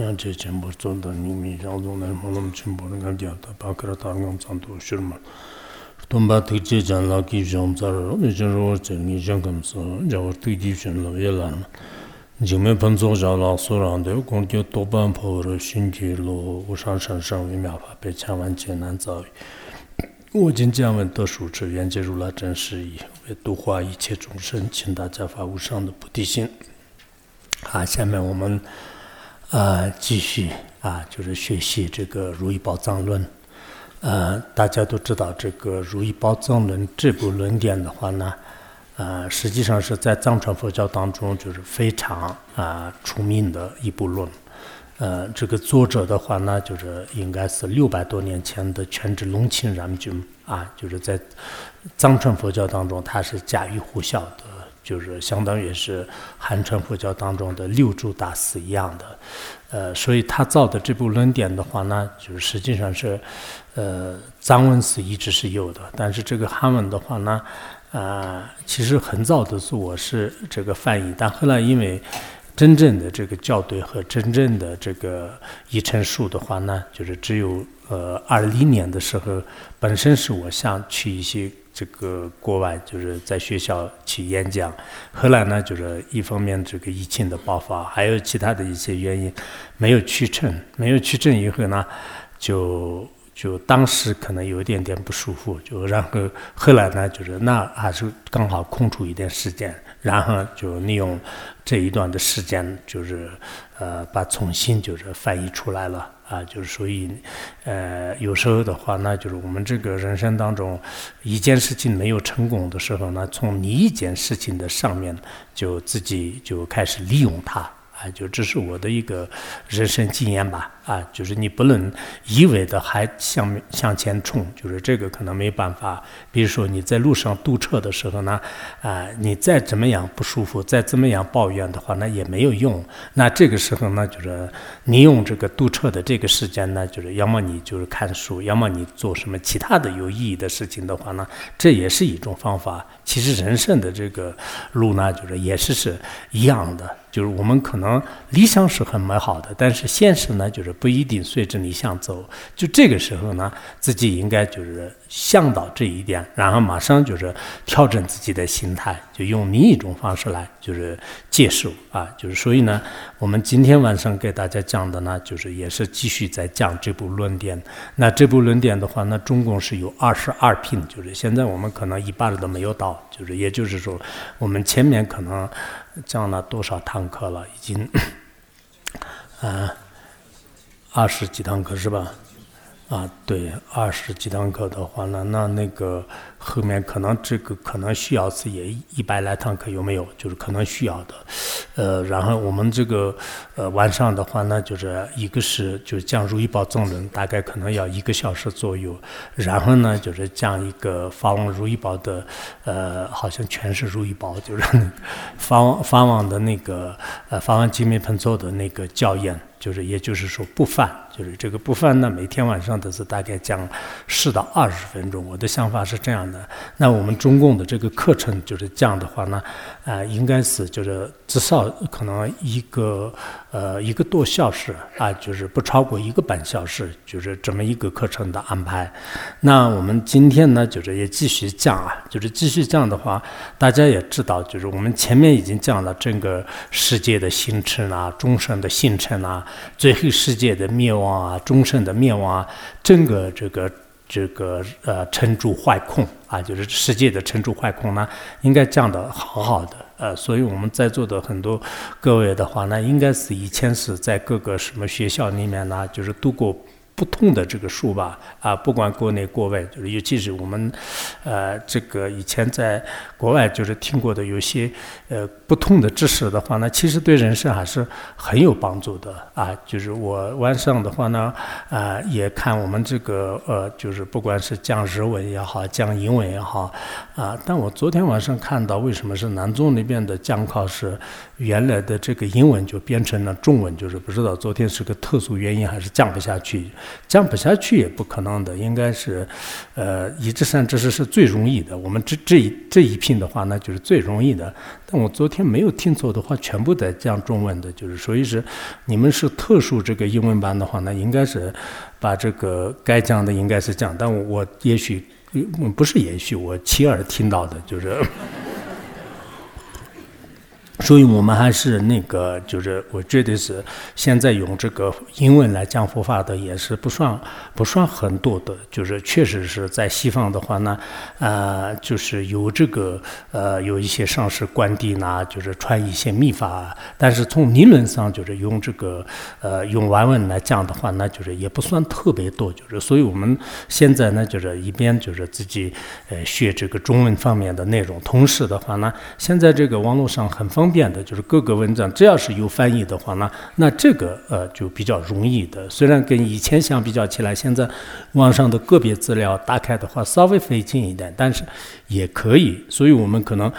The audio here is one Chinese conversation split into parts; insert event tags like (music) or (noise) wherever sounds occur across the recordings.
yang che chenpo zonda nyingmi yang zonda molam chenpo nga gyata pakara tarngam tsanto shirma tomba tikche chan la ki shong tsar mi chen ro che ngi shang kam sa jawar tik ji shen lo ye lan jingme panzo sha la su rang de gong kyo toban po ro shin ki lo u shang shang shang wi mya pa pe chan wan che nan za wi wo jin jian wen de shu chi yuan jie ru la zhen shi yi 为度化一切众生请大家发无上的菩提心好下面我们呃，继续啊，就是学习这个《如意宝藏论》。呃，大家都知道，这个《如意宝藏论》这部论点的话呢，呃，实际上是在藏传佛教当中就是非常啊出名的一部论。呃，这个作者的话呢，就是应该是六百多年前的全智隆庆然君啊，就是在藏传佛教当中他是家喻户晓的。就是相当于是汉传佛教当中的六祖大师一样的，呃，所以他造的这部论点的话呢，就是实际上是，呃，藏文是一直是有的，但是这个汉文的话呢，啊，其实很早的是我是这个翻译，但后来因为真正的这个校对和真正的这个译成书的话呢，就是只有呃二零年的时候，本身是我想去一些。这个国外就是在学校去演讲，后来呢，就是一方面这个疫情的爆发，还有其他的一些原因，没有去成。没有去成以后呢，就就当时可能有一点点不舒服，就然后后来呢，就是那还是刚好空出一点时间，然后就利用这一段的时间，就是呃把重新就是翻译出来了。啊，就是所以，呃，有时候的话，那就是我们这个人生当中，一件事情没有成功的时候呢，从你一件事情的上面，就自己就开始利用它。啊，就这是我的一个人生经验吧。啊，就是你不能一味的还向向前冲，就是这个可能没办法。比如说你在路上堵车的时候呢，啊，你再怎么样不舒服，再怎么样抱怨的话，那也没有用。那这个时候呢，就是你用这个堵车的这个时间呢，就是要么你就是看书，要么你做什么其他的有意义的事情的话呢，这也是一种方法。其实人生的这个路呢，就是也是是一样的。就是我们可能理想是很美好的，但是现实呢，就是不一定随着理想走。就这个时候呢，自己应该就是想到这一点，然后马上就是调整自己的心态，就用另一种方式来就是接受啊。就是所以呢，我们今天晚上给大家讲的呢，就是也是继续在讲这部论点。那这部论点的话，那总共是有二十二品，就是现在我们可能一半都没有到，就是也就是说，我们前面可能。讲了多少堂课了？已经，啊，二十几堂课是吧？啊，对，二十几堂课的话呢，那那个后面可能这个可能需要是也一百来堂课有没有？就是可能需要的。呃，然后我们这个呃晚上的话呢，就是一个是就是讲如意宝藏论，大概可能要一个小时左右。然后呢，就是讲一个法王如意宝的，呃，好像全是如意宝，就是法王法王的那个呃法王金密盆座的那个教言。就是也就是说不犯，就是这个部分呢，每天晚上都是大概讲十到二十分钟。我的想法是这样的，那我们中共的这个课程就是这样的话呢，啊，应该是就是至少可能一个呃一个多小时啊，就是不超过一个半小时，就是这么一个课程的安排。那我们今天呢，就是也继续讲啊，就是继续讲的话，大家也知道，就是我们前面已经讲了整个世界的形成啊，众生的形成啊。最后世界的灭亡啊，众生的灭亡啊，整个这个这个呃成住坏空啊，就是世界的成住坏空呢，应该讲的好好的呃，所以我们在座的很多各位的话呢，应该是以前是在各个什么学校里面呢，就是度过。不同的这个书吧，啊，不管国内国外，就是尤其是我们，呃，这个以前在国外就是听过的有些，呃，不同的知识的话呢，其实对人生还是很有帮助的啊。就是我晚上的话呢，啊，也看我们这个，呃，就是不管是讲日文也好，讲英文也好，啊，但我昨天晚上看到，为什么是南中那边的讲考是原来的这个英文就变成了中文，就是不知道昨天是个特殊原因还是讲不下去。讲不下去也不可能的，应该是，呃，一至善知识是最容易的。我们这这一这一品的话，那就是最容易的。但我昨天没有听错的话，全部在讲中文的，就是所以是你们是特殊这个英文班的话，那应该是把这个该讲的应该是讲，但我也许不是也许我亲耳听到的，就是。所以我们还是那个，就是我觉得是现在用这个英文来讲佛法的也是不算不算很多的，就是确实是在西方的话呢，呃，就是有这个呃有一些上师观地呐，就是传一些秘法，但是从理论上就是用这个呃用外文来讲的话，那就是也不算特别多，就是所以我们现在呢就是一边就是自己呃学这个中文方面的内容，同时的话呢，现在这个网络上很方。变的就是各个文章，只要是有翻译的话呢，那这个呃就比较容易的。虽然跟以前相比较起来，现在网上的个别资料打开的话稍微费劲一点，但是也可以。所以我们可能。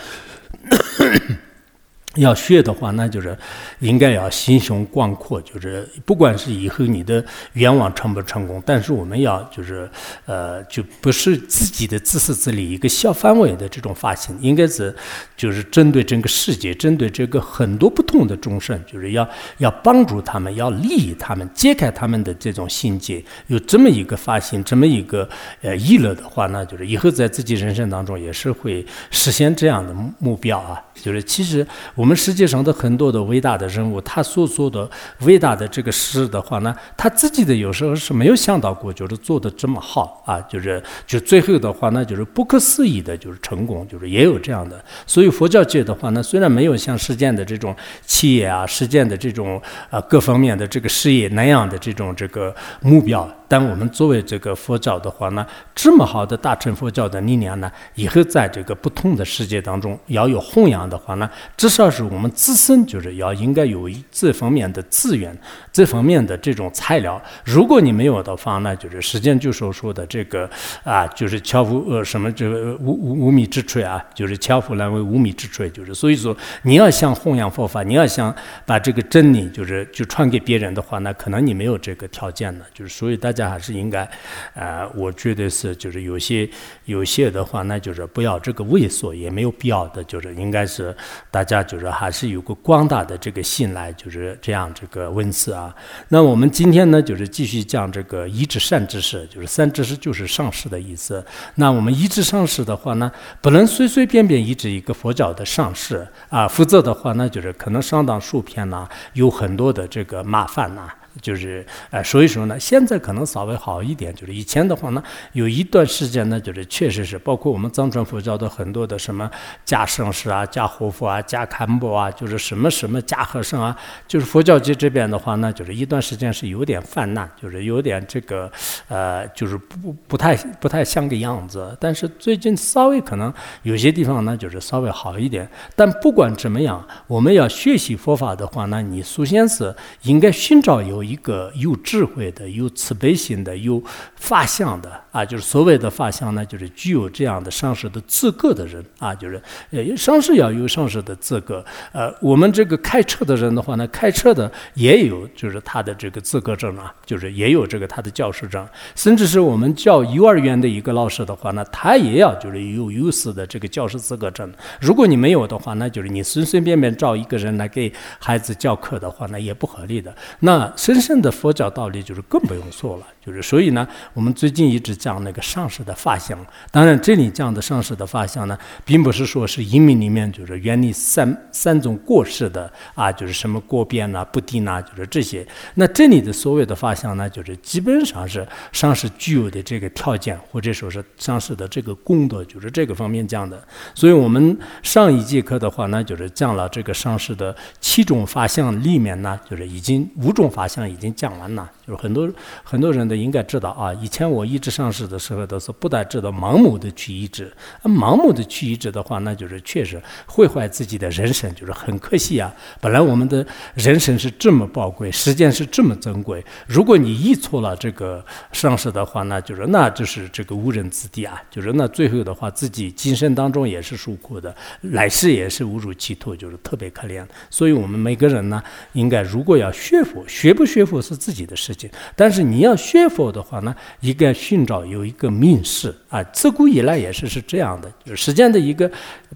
要学的话，那就是应该要心胸广阔，就是不管是以后你的愿望成不成功，但是我们要就是呃，就不是自己的自私自利一个小范围的这种发心，应该是就是针对整个世界，针对这个很多不同的众生，就是要要帮助他们，要利益他们，揭开他们的这种心结。有这么一个发心，这么一个呃意乐的话，那就是以后在自己人生当中也是会实现这样的目标啊。就是其实我们世界上的很多的伟大的人物，他所做的伟大的这个事的话呢，他自己的有时候是没有想到过，就是做的这么好啊，就是就最后的话呢，就是不可思议的，就是成功，就是也有这样的。所以佛教界的话呢，虽然没有像世间的这种企业啊、世间的这种啊各方面的这个事业那样的这种这个目标。但我们作为这个佛教的话呢，这么好的大乘佛教的力量呢，以后在这个不同的世界当中要有弘扬的话呢，至少是我们自身就是要应该有这方面的资源，这方面的这种材料。如果你没有的话呢，就是时间就所说的这个啊，就是巧妇呃什么这个无无无米之炊啊，就是巧妇难为无米之炊，就是所以说你要想弘扬佛法，你要想把这个真理就是就传给别人的话，那可能你没有这个条件的，就是所以大家。还是应该，呃，我觉得是，就是有些有些的话，那就是不要这个畏缩，也没有必要的，就是应该是大家就是还是有个广大的这个信赖，就是这样这个文字啊。那我们今天呢，就是继续讲这个一至善知识，就是善知识就是上师的意思。那我们一至上师的话呢，不能随随便便一指一个佛教的上师啊，否则的话，那就是可能上当受骗呐，有很多的这个麻烦呐。就是，呃，所以说呢，现在可能稍微好一点。就是以前的话呢，有一段时间呢，就是确实是，包括我们藏传佛教的很多的什么加圣师啊、加活佛啊、加堪布啊，就是什么什么加和尚啊，就是佛教界这边的话呢，就是一段时间是有点泛滥，就是有点这个，呃，就是不不太不太像个样子。但是最近稍微可能有些地方呢，就是稍微好一点。但不管怎么样，我们要学习佛法的话呢，你首先是应该寻找有。一个有智慧的、有慈悲心的、有法相的啊，就是所谓的法相呢，就是具有这样的上师的资格的人啊，就是呃，上师要有上师的资格。呃，我们这个开车的人的话呢，开车的也有，就是他的这个资格证啊，就是也有这个他的教师证，甚至是我们教幼儿园的一个老师的话呢，他也要就是有有师的这个教师资格证。如果你没有的话，那就是你随随便便找一个人来给孩子教课的话，那也不合理的。那。真正的佛教道理就是更不用说了，就是所以呢，我们最近一直讲那个上师的法相。当然，这里讲的上师的法相呢，并不是说是音明里面就是远离三三种过失的啊，就是什么过变呐、不定呐，就是这些。那这里的所谓的法相呢，就是基本上是上师具有的这个条件，或者说是上师的这个功德，就是这个方面讲的。所以我们上一节课的话呢，就是讲了这个上师的七种法相里面呢，就是已经五种法相。已经降完了，很多很多人都应该知道啊。以前我一直上市的时候，都是不但知道盲目的去医治，盲目的去医治的话，那就是确实毁坏自己的人生，就是很可惜啊。本来我们的人生是这么宝贵，时间是这么珍贵，如果你医错了这个上市的话，那就是那就是这个误人子弟啊。就是那最后的话，自己今生当中也是受苦的，来世也是误入歧途，就是特别可怜。所以我们每个人呢，应该如果要学佛，学不。学佛是自己的事情，但是你要学佛的话呢，应该寻找有一个命师啊。自古以来也是是这样的，就是时间的一个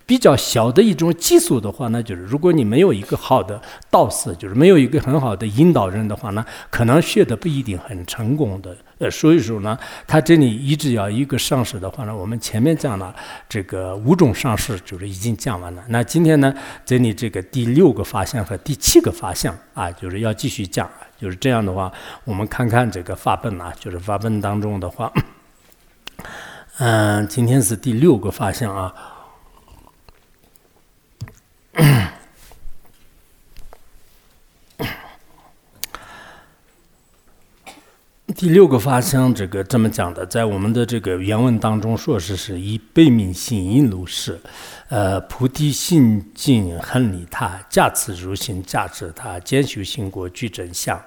比较小的一种基础的话呢，就是如果你没有一个好的道士，就是没有一个很好的引导人的话呢，可能学的不一定很成功的。呃，所以说呢，他这里一直要一个上师的话呢，我们前面讲了这个五种上师，就是已经讲完了。那今天呢，这里这个第六个发相和第七个发相啊，就是要继续讲。就是这样的话，我们看看这个发本啊，就是发本当中的话，嗯，(coughs) 今天是第六个发相啊。第六个发生，这个这么讲的，在我们的这个原文当中说是是以悲悯心应如是，呃，菩提心境恒利他，驾此如行驾持他，兼修心果具真相。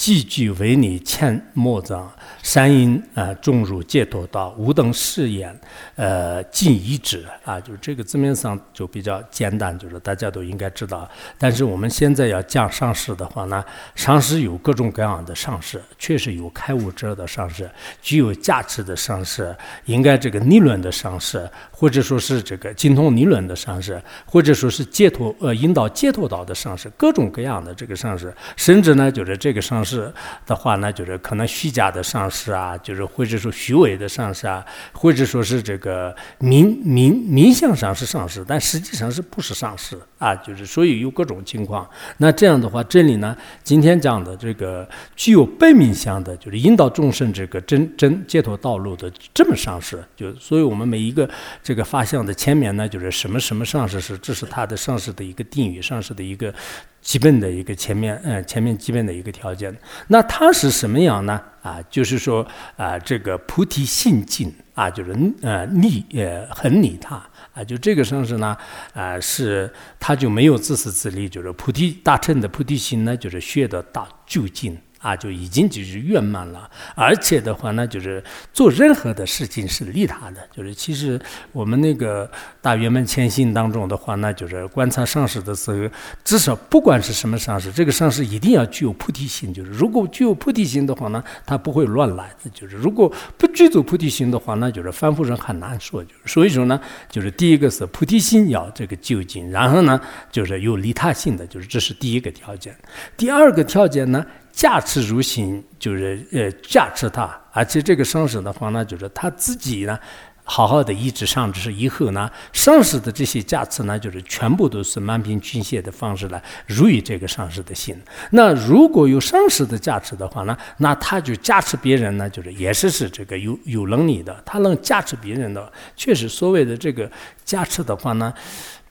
积聚为你欠莫障，善因啊种入解脱道，无等誓言，呃尽一止啊，就这个字面上就比较简单，就是大家都应该知道。但是我们现在要讲上师的话呢，上师有各种各样的上师，确实有开悟者的上师，具有价值的上师，应该这个理论的上师，或者说是这个精通理论的上师，或者说是解脱呃引导解脱道的上师，各种各样的这个上师，甚至呢就是这个上师。是的话呢，就是可能虚假的上市啊，就是或者说虚伪的上市啊，或者说是这个名名名相上是上市，但实际上是不是上市啊？就是所以有各种情况。那这样的话，这里呢，今天讲的这个具有本命相的，就是引导众生这个真真解脱道路的这么上市，就所以我们每一个这个发相的前面呢，就是什么什么上市是，这是它的上市的一个定语，上市的一个。基本的一个前面，嗯，前面基本的一个条件，那它是什么样呢？啊，就是说啊，这个菩提心境啊，就是呃利呃很利他啊，就这个上是呢，啊是他就没有自私自利，就是菩提大乘的菩提心呢，就是学的大究竟。啊，就已经就是圆满了，而且的话呢，就是做任何的事情是利他的。就是其实我们那个大圆满前行当中的话呢，就是观察上师的时候，至少不管是什么上师，这个上师一定要具有菩提心。就是如果具有菩提心的话呢，他不会乱来。就是如果不具足菩提心的话，那就是凡夫人很难说。就是所以说呢，就是第一个是菩提心要这个究竟，然后呢，就是有利他性的，就是这是第一个条件。第二个条件呢？驾持如行，就是呃驾持他，而且这个上师的话呢，就是他自己呢，好好的一直上师以后呢，上师的这些驾持呢，就是全部都是满屏均线的方式来如于这个上师的心。那如果有上师的驾持的话呢，那他就驾持别人呢，就是也是是这个有有能力的，他能驾持别人的，确实所谓的这个驾持的话呢。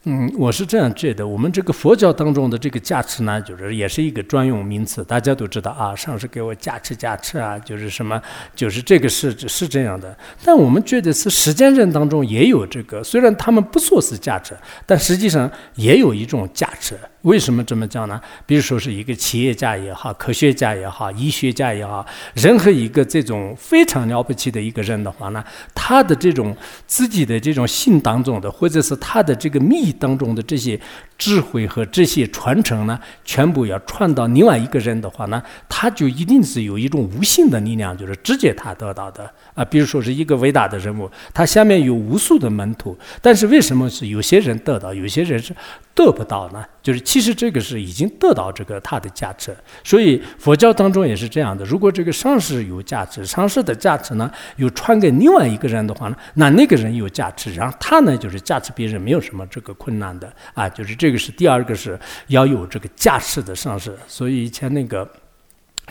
嗯，我是这样觉得，我们这个佛教当中的这个加持呢，就是也是一个专用名词，大家都知道啊，上师给我加持加持啊，就是什么，就是这个是是这样的。但我们觉得是实践人当中也有这个，虽然他们不说是加持，但实际上也有一种加持。为什么这么讲呢？比如说是一个企业家也好，科学家也好，医学家也好，任何一个这种非常了不起的一个人的话呢，他的这种自己的这种心当中的，或者是他的这个密当中的这些。智慧和这些传承呢，全部要传到另外一个人的话呢，他就一定是有一种无形的力量，就是直接他得到的啊。比如说是一个伟大的人物，他下面有无数的门徒，但是为什么是有些人得到，有些人是得不到呢？就是其实这个是已经得到这个他的价值。所以佛教当中也是这样的，如果这个上师有价值，上师的价值呢又传给另外一个人的话呢，那那个人有价值，然后他呢就是价值别人没有什么这个困难的啊，就是这。这个是第二个，是要有这个架势的上市。所以以前那个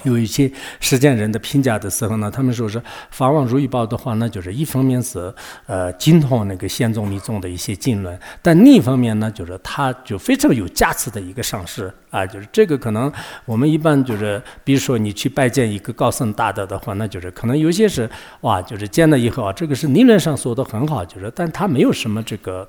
有一些实践人的评价的时候呢，他们说是法王如意宝的话，那就是一方面是呃精通那个仙宗密宗的一些经论，但另一方面呢，就是他就非常有价值的一个上市。啊，就是这个可能我们一般就是，比如说你去拜见一个高僧大德的话，那就是可能有些是哇，就是见了以后啊，这个是理论上说的很好，就是但他没有什么这个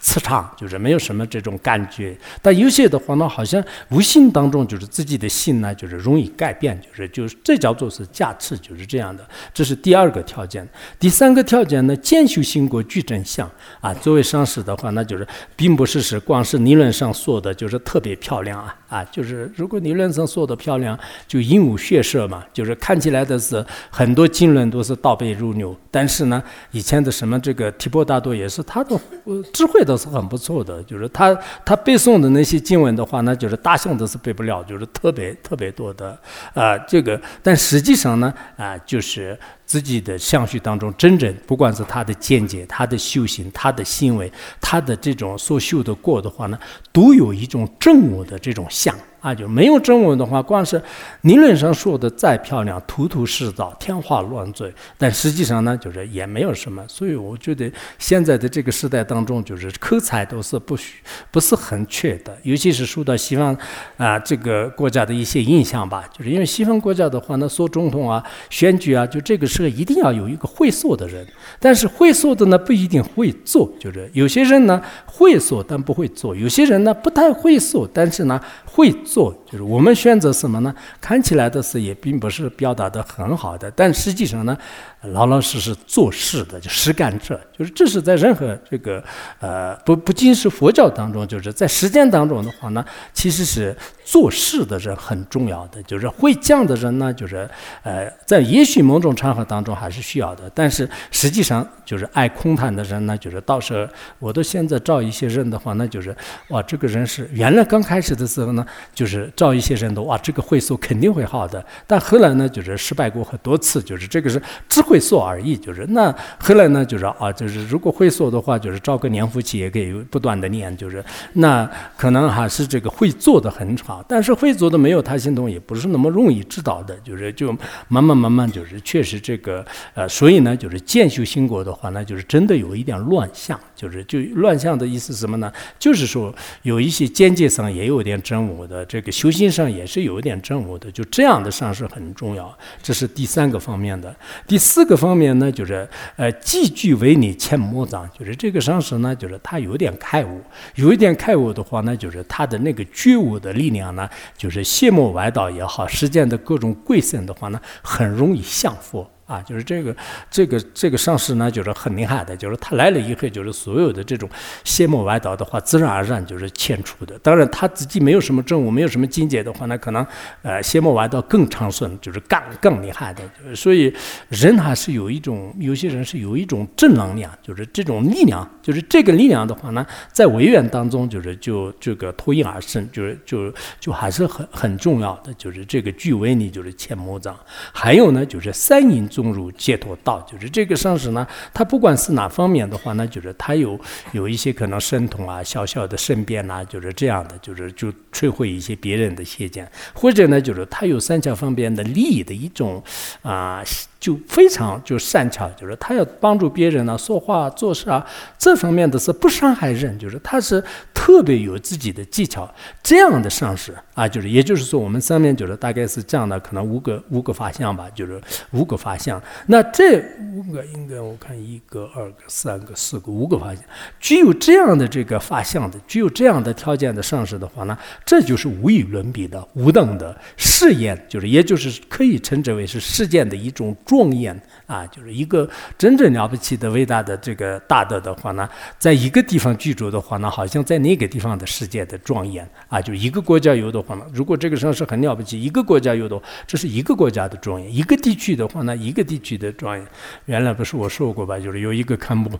磁场，就是没有什么这种感觉。但有些的话呢，好像无形当中就是自己的心呢，就是容易改变。就是就是这叫做是价值，就是这样的。这是第二个条件。第三个条件呢，兼修心国具真相啊。作为上师的话，那就是并不是是光是理论上说的，就是特别漂亮啊啊，就是如果理论上说的漂亮，就鹦鹉血色嘛，就是看起来的是很多经论都是倒背如流。但是呢，以前的什么这个提婆达多也是他的智慧都是很不错的，就是他他背诵的那些经文的话，那就是大象都是背不了，就是特别特别多的啊，这个但实际上呢啊，就是自己的相续当中，真正不管是他的见解、他的修行、他的行为、他的这种所修的过的话呢，都有一种正我的这种相。啊，就没有中文的话，光是理论上说的再漂亮，图图是道，天花乱坠，但实际上呢，就是也没有什么。所以我觉得现在的这个时代当中，就是口才都是不许不是很缺的，尤其是受到西方啊这个国家的一些影响吧。就是因为西方国家的话，那说总统啊、选举啊，就这个时候一定要有一个会说的人，但是会说的呢不一定会做，就是有些人呢会说但不会做，有些人呢不太会说，但是呢会。做就是我们选择什么呢？看起来的是也并不是表达的很好的，但实际上呢，老老实实做事的就实干者，就是这是在任何这个呃不不仅是佛教当中，就是在实践当中的话呢，其实是做事的人很重要的，就是会讲的人呢，就是呃在也许某种场合当中还是需要的，但是实际上就是爱空谈的人呢，就是到时候我都现在招一些人的话，那就是哇，这个人是原来刚开始的时候呢。就是招一些人的哇，这个会所肯定会好的。但后来呢，就是失败过很多次，就是这个是只会说而已。就是那后来呢，就是啊，就是如果会说的话，就是找个年夫妻也可以不断的念。就是那可能还是这个会做的很好，但是会做的没有他心动，也不是那么容易知道的。就是就慢慢慢慢，就是确实这个呃，所以呢，就是渐修心国的话那，就是真的有一点乱象。就是就乱象的意思是什么呢？就是说有一些间接上也有点真我的。这个修行上也是有一点正悟的，就这样的上是很重要。这是第三个方面的。第四个方面呢，就是呃，寄具为你欠魔障，就是这个上师呢，就是他有点开悟，有一点开悟的话呢，就是他的那个觉悟的力量呢，就是邪魔歪道也好，世间的各种贵僧的话呢，很容易降服。啊，就是这个，这个，这个上师呢，就是很厉害的，就是他来了以后，就是所有的这种邪魔歪道的话，自然而然就是迁出的。当然他自己没有什么证悟，没有什么境界的话，那可能呃邪魔歪道更长顺，就是更更厉害的。所以人还是有一种，有些人是有一种正能量，就是这种力量，就是这个力量的话呢，在违愿当中，就是就这个脱颖而生，就是就就还是很很重要的，就是这个具为你就是千魔障，还有呢就是三因。中入解脱道，就是这个上师呢，他不管是哪方面的话呢，就是他有有一些可能神通啊，小小的身边呐，就是这样的，就是就摧毁一些别人的邪见，或者呢，就是他有三巧方面的利益的一种啊。就非常就善巧，就是他要帮助别人呢，说话做事啊，这方面的是不伤害人，就是他是特别有自己的技巧，这样的上师啊，就是也就是说，我们上面就是大概是这样的，可能五个五个法相吧，就是五个法相。那这五个应该我看一个、二个、三个、四个、五个法相，具有这样的这个法相的，具有这样的条件的上师的话呢，这就是无与伦比的、无等的试验，就是也就是可以称之为是世间的一种。庄严啊，就是一个真正了不起的、伟大的这个大德的话呢，在一个地方居住的话呢，好像在那个地方的世界的庄严啊，就一个国家有的话呢，如果这个城市很了不起，一个国家有的，这是一个国家的庄严；一个地区的话呢，一个地区的庄严。原来不是我说过吧？就是有一个堪布，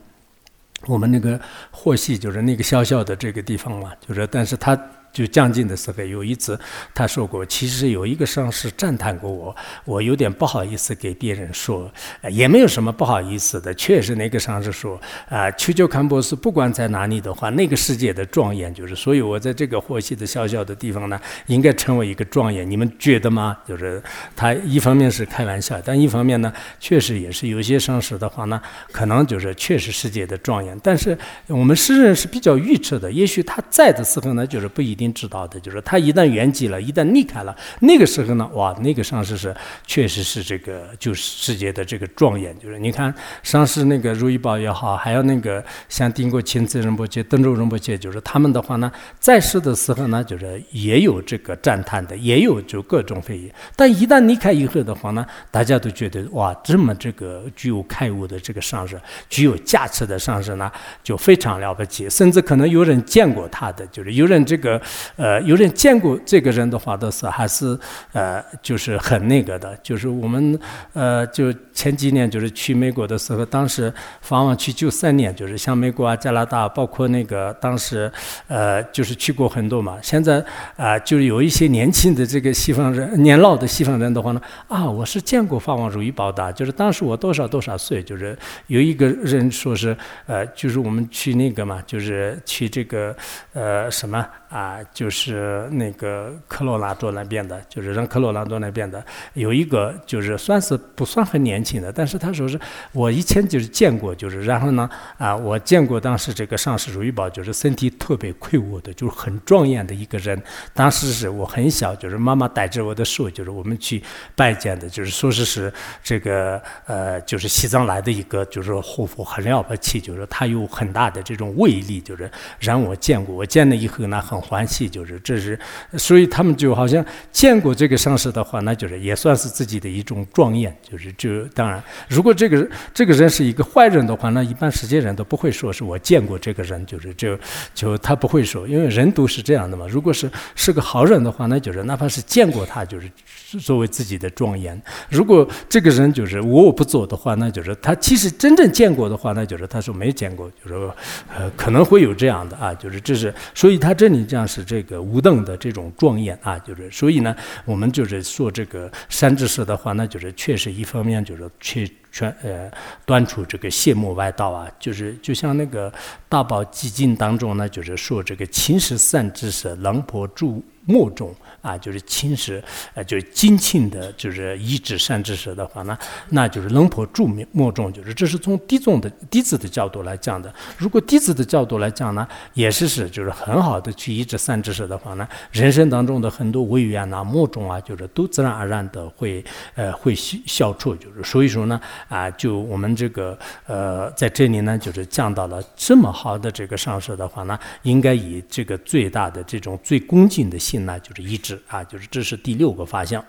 我们那个霍西，就是那个小小的这个地方嘛，就是但是他。就将近的时候，有一次他说过，其实有一个上司赞叹过我，我有点不好意思给别人说，也没有什么不好意思的。确实，那个上司说，啊，丘九堪博士不管在哪里的话，那个世界的庄严就是，所以我在这个霍西的小小的地方呢，应该成为一个庄严。你们觉得吗？就是他一方面是开玩笑，但一方面呢，确实也是有些上司的话呢，可能就是确实世界的庄严。但是我们诗人是比较预测的，也许他在的时候呢，就是不一定。知道的，就是他一旦圆寂了，一旦离开了，那个时候呢，哇，那个上师是确实是这个就是世界的这个状元，就是你看上师那个如意宝也好，还有那个像丁国钦自仁波切、邓州仁波切，就是他们的话呢，在世的时候呢，就是也有这个赞叹的，也有就各种非议，但一旦离开以后的话呢，大家都觉得哇，这么这个具有开悟的这个上师，具有价值的上师呢，就非常了不起，甚至可能有人见过他的，就是有人这个，呃，有人见过这个人的话，都是还是呃，就是很那个的，就是我们呃，就前几年就是去美国的时候，当时访问去九三年，就是像美国啊、加拿大，包括那个当时呃，就是去过很多嘛。现在啊，就是有一些年轻的这个西方人、年老的西方人的话呢，啊，我是见过法王如意宝的，就是当时我多少多少岁，就是有一个人说是呃，就是我们去那个嘛，就是去这个呃什么。啊，就是那个科罗拉多那边的，就是让科罗拉多那边的有一个，就是算是不算很年轻的，但是他说是我以前就是见过，就是然后呢，啊，我见过当时这个上师如意宝，就是身体特别魁梧的，就是很庄严的一个人。当时是我很小，就是妈妈带着我的手，就是我们去拜见的，就是说是是这个呃，就是西藏来的一个，就是活佛很了不起，就是他有很大的这种威力，就是让我见过，我见了以后呢，很。欢喜就是这是，所以他们就好像见过这个上师的话，那就是也算是自己的一种庄严。就是就当然，如果这个这个人是一个坏人的话，那一般世界人都不会说是我见过这个人，就是就就他不会说，因为人都是这样的嘛。如果是是个好人的话，那就是哪怕是见过他，就是作为自己的庄严。如果这个人就是我我不做的话，那就是他其实真正见过的话，那就是他说没见过，就是呃可能会有这样的啊，就是这是所以他这里。这样是这个无等的这种庄严啊，就是所以呢，我们就是说这个三智士的话，那就是确实一方面就是去全呃端出这个谢幕外道啊，就是就像那个大宝寂经当中呢，就是说这个秦时三智士，狼婆住末中。啊，就是侵蚀，呃，就是精庆的，就是一指善知识的话呢，那就是龙婆著名莫众，就是这是从弟众的弟子的角度来讲的。如果弟子的角度来讲呢，也是是就是很好的去一指善知识的话呢，人生当中的很多违缘呐、莫众啊，就是都自然而然的会呃会消消除。就是所以说呢，啊，就我们这个呃在这里呢，就是讲到了这么好的这个上师的话呢，应该以这个最大的这种最恭敬的心呢，就是一啊，就是这是第六个法相，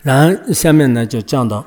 然后下面呢就讲到。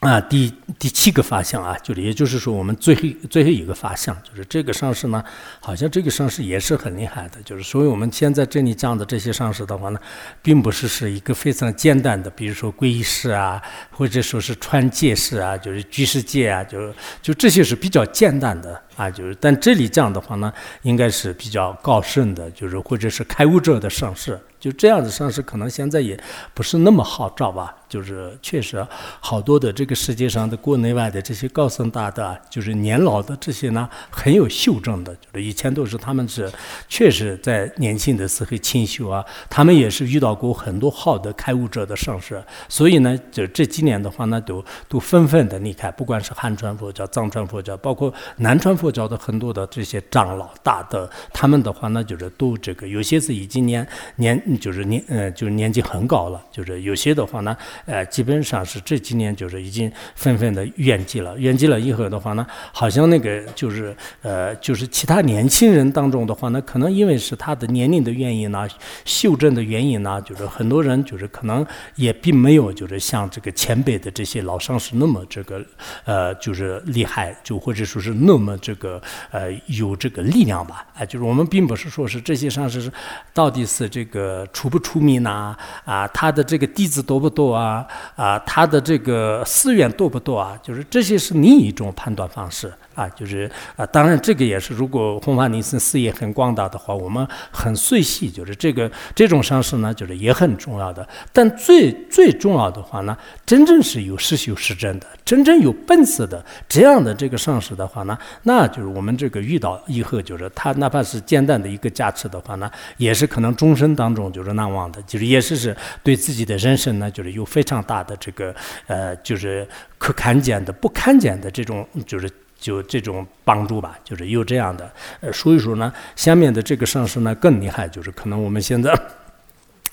啊，第第七个法相啊，就是也就是说，我们最后最后一个法相，就是这个上师呢，好像这个上师也是很厉害的，就是所以我们现在这里讲的这些上师的话呢，并不是是一个非常简单的，比如说皈依式啊，或者说是传戒式啊，就是居士戒啊，就就这些是比较简单的啊，就是但这里讲的话呢，应该是比较高盛的，就是或者是开悟者的上市。就这样的上市，可能现在也不是那么好找吧。就是确实好多的这个世界上的国内外的这些高僧大德，就是年老的这些呢，很有修正的。就是以前都是他们是确实在年轻的时候清修啊，他们也是遇到过很多好的开悟者的上市。所以呢，就这几年的话呢，都都纷纷的离开，不管是汉传佛教、藏传佛教，包括南传佛教的很多的这些长老大德，他们的话呢，就是都这个有些是已经年年。就是年，呃，就是年纪很高了，就是有些的话呢，呃，基本上是这几年就是已经纷纷的圆寂了。圆寂了以后的话呢，好像那个就是，呃，就是其他年轻人当中的话呢，可能因为是他的年龄的原因呢，修正的原因呢，就是很多人就是可能也并没有就是像这个前辈的这些老上师那么这个，呃，就是厉害，就或者说是那么这这个，呃，有这个力量吧。啊，就是我们并不是说是这些上师是到底是这个。出不出名呐？啊，他的这个弟子多不多啊？啊，他的这个寺院多不多啊？就是这些是另一种判断方式。啊，就是啊，当然这个也是，如果弘法尼僧事业很广大的话，我们很随喜，就是这个这种上师呢，就是也很重要的。但最最重要的话呢，真正是有实修实证的，真正有本事的这样的这个上师的话呢，那就是我们这个遇到以后，就是他哪怕是简单的一个加持的话呢，也是可能终身当中就是难忘的，就是也是是对自己的人生呢，就是有非常大的这个呃，就是可看见的、不看见的这种就是。就这种帮助吧，就是有这样的。呃，所以说呢，下面的这个上师呢更厉害，就是可能我们现在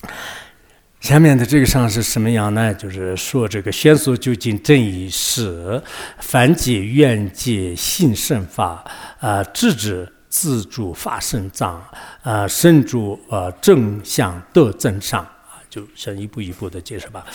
(laughs) 下面的这个上是什么样呢？就是说这个宣说究竟正义是凡解愿界性圣法啊，制止自主法圣藏啊，身主呃正向得正上。就先一步一步的介绍吧，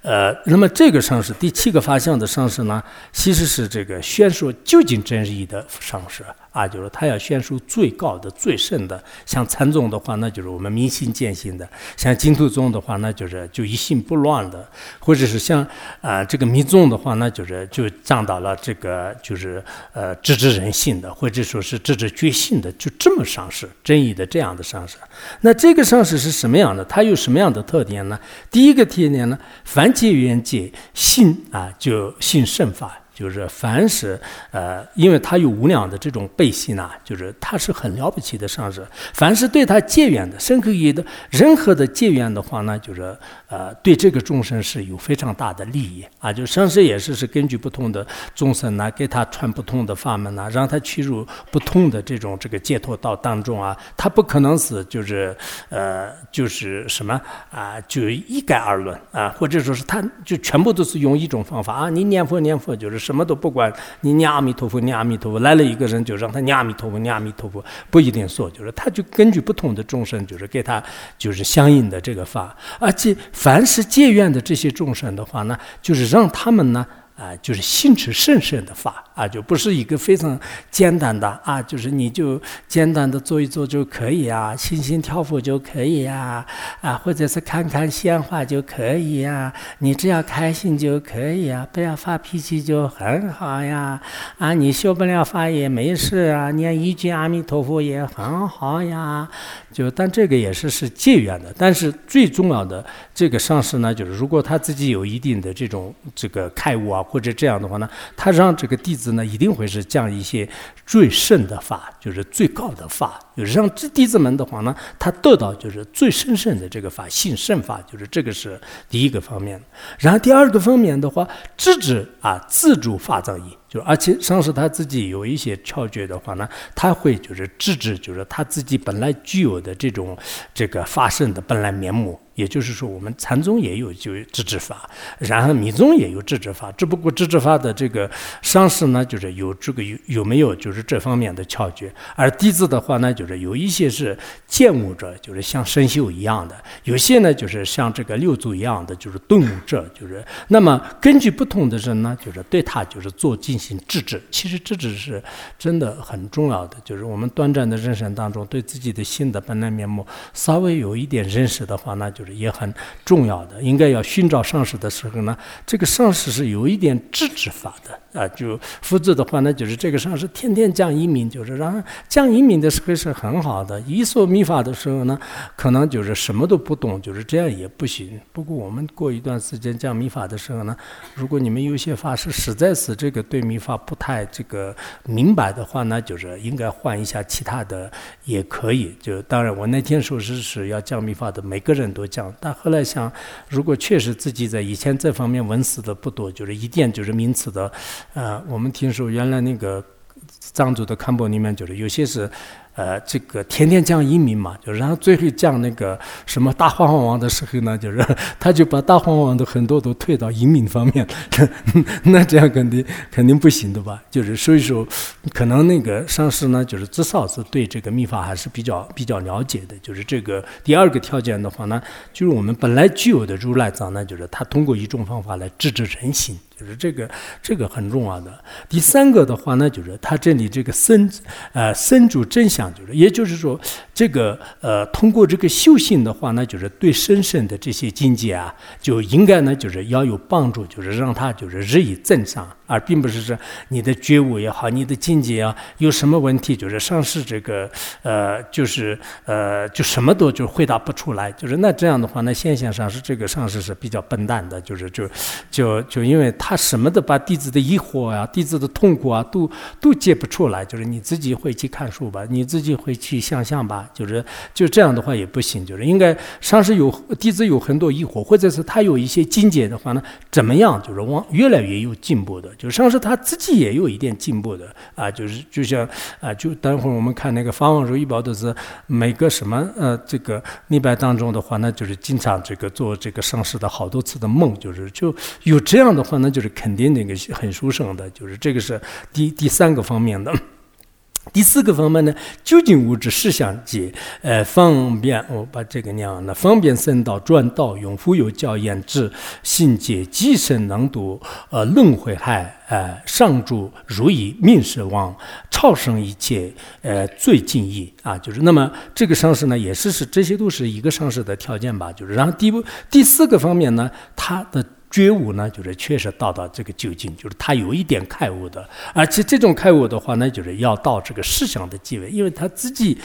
呃，那么这个上市第七个发相的上市呢，其实是这个宣说究竟真义的上市。啊，就是他要宣说最高的、最圣的。像禅宗的话，那就是我们明心见性的；像净土宗的话，那就是就一心不乱的；或者是像啊这个密宗的话，那就是就讲到了这个就是呃直指人性的，或者说是直指觉性的，就这么上师真义的这样的上师。那这个上师是什么样的？它有什么样的特点呢？第一个特点呢，凡结缘界性啊，就性圣法。就是凡是呃，因为他有无量的这种背信呐，就是他是很了不起的上师。凡是对他结缘的、深刻意的任何的结缘的话呢，就是呃，对这个众生是有非常大的利益啊。就上师也是是根据不同的众生呢，给他传不同的法门呐，让他去入不同的这种这个解脱道当中啊。他不可能是就是呃，就是什么啊，就一概而论啊，或者说是他就全部都是用一种方法啊，你念佛念佛就是。什么都不管，你念阿弥陀佛，念阿弥陀佛，来了一个人就让他念阿弥陀佛，念阿弥陀佛，不一定说，就是他就根据不同的众生，就是给他就是相应的这个法，而且凡是借愿的这些众生的话呢，就是让他们呢。啊，就是心持甚深的法啊，就不是一个非常简单的啊，就是你就简单的做一做就可以啊，心心跳佛就可以呀，啊，或者是看看鲜花就可以呀，你只要开心就可以呀，不要发脾气就很好呀，啊，你修不了法也没事啊，念一句阿弥陀佛也很好呀，就但这个也是是借缘的，但是最重要的这个上师呢，就是如果他自己有一定的这种这个开悟啊。或者这样的话呢，他让这个弟子呢，一定会是降一些最圣的法，就是最高的法。就是让这弟子们的话呢，他得到就是最神圣的这个法，信圣法，就是这个是第一个方面。然后第二个方面的话，制止啊自主法藏意。就而且上师他自己有一些窍诀的话呢，他会就是制止，就是他自己本来具有的这种这个法身的本来面目。也就是说，我们禅宗也有就制止法，然后密宗也有制止法，只不过制止法的这个上师呢，就是有这个有有没有就是这方面的窍诀，而弟子的话呢，就就是有一些是见悟者，就是像生锈一样的；有些呢，就是像这个六祖一样的，就是顿悟者，就是那么根据不同的人呢，就是对他就是做进行制止。其实制止是真的很重要的，就是我们短暂的人生当中，对自己的心的本来面目稍微有一点认识的话，那就。是也很重要的，应该要寻找上师的时候呢，这个上师是有一点制止法的。啊，就否则的话呢，就是这个上师天天讲移民，就是让讲移民的时候很好的。一说密法的时候呢，可能就是什么都不懂，就是这样也不行。不过我们过一段时间讲密法的时候呢，如果你们有些法师实在是这个对密法不太这个明白的话呢，就是应该换一下其他的也可以。就当然我那天说是是要讲密法的，每个人都讲。但后来想，如果确实自己在以前这方面文思的不多，就是一点就是名词的。呃，我们听说原来那个藏族的堪布里面，就是有些是。呃，这个天天讲移民嘛，就然后最后讲那个什么大黄王的时候呢，就是 (laughs) 他就把大黄王的很多都推到移民方面，(laughs) 那这样肯定肯定不行的吧？就是所以说，可能那个上师呢，就是至少是对这个秘法还是比较比较了解的。就是这个第二个条件的话呢，就是我们本来具有的如来藏呢，就是他通过一种方法来制止人心，就是这个这个很重要的。第三个的话呢，就是他这里这个生呃生主真相。就是，也就是说，这个呃，通过这个修行的话呢，就是对深深的这些境界啊，就应该呢，就是要有帮助，就是让他就是日益增长，而并不是说你的觉悟也好，你的境界啊有什么问题，就是上师这个呃，就是呃，就什么都就回答不出来，就是那这样的话，那现象上是这个上师是比较笨蛋的，就是就就就因为他什么的把弟子的疑惑啊、弟子的痛苦啊都都解不出来，就是你自己会去看书吧，你。自己会去想象吧，就是就这样的话也不行，就是应该上师有弟子有很多疑惑，或者是他有一些境界的话呢，怎么样就是往越来越有进步的，就是上师他自己也有一点进步的啊，就是就像啊，就等会儿我们看那个《法王如意宝》都是每个什么呃这个礼拜当中的话呢，就是经常这个做这个上师的好多次的梦，就是就有这样的话呢，就是肯定那个很殊胜的，就是这个是第第三个方面的。第四个方面呢，究竟物质实相解，呃，方便我把这个念了，方便僧道转道永富有教言之信解积身能读，呃，轮回害，呃，上主如意命是王超生一切，呃，最敬意啊，就是那么这个上师呢，也是是这些都是一个上师的条件吧，就是然后第第四个方面呢，他的。觉悟呢，就是确实到达这个究竟，就是他有一点开悟的，而且这种开悟的话呢，就是要到这个思想的地位，因为他自己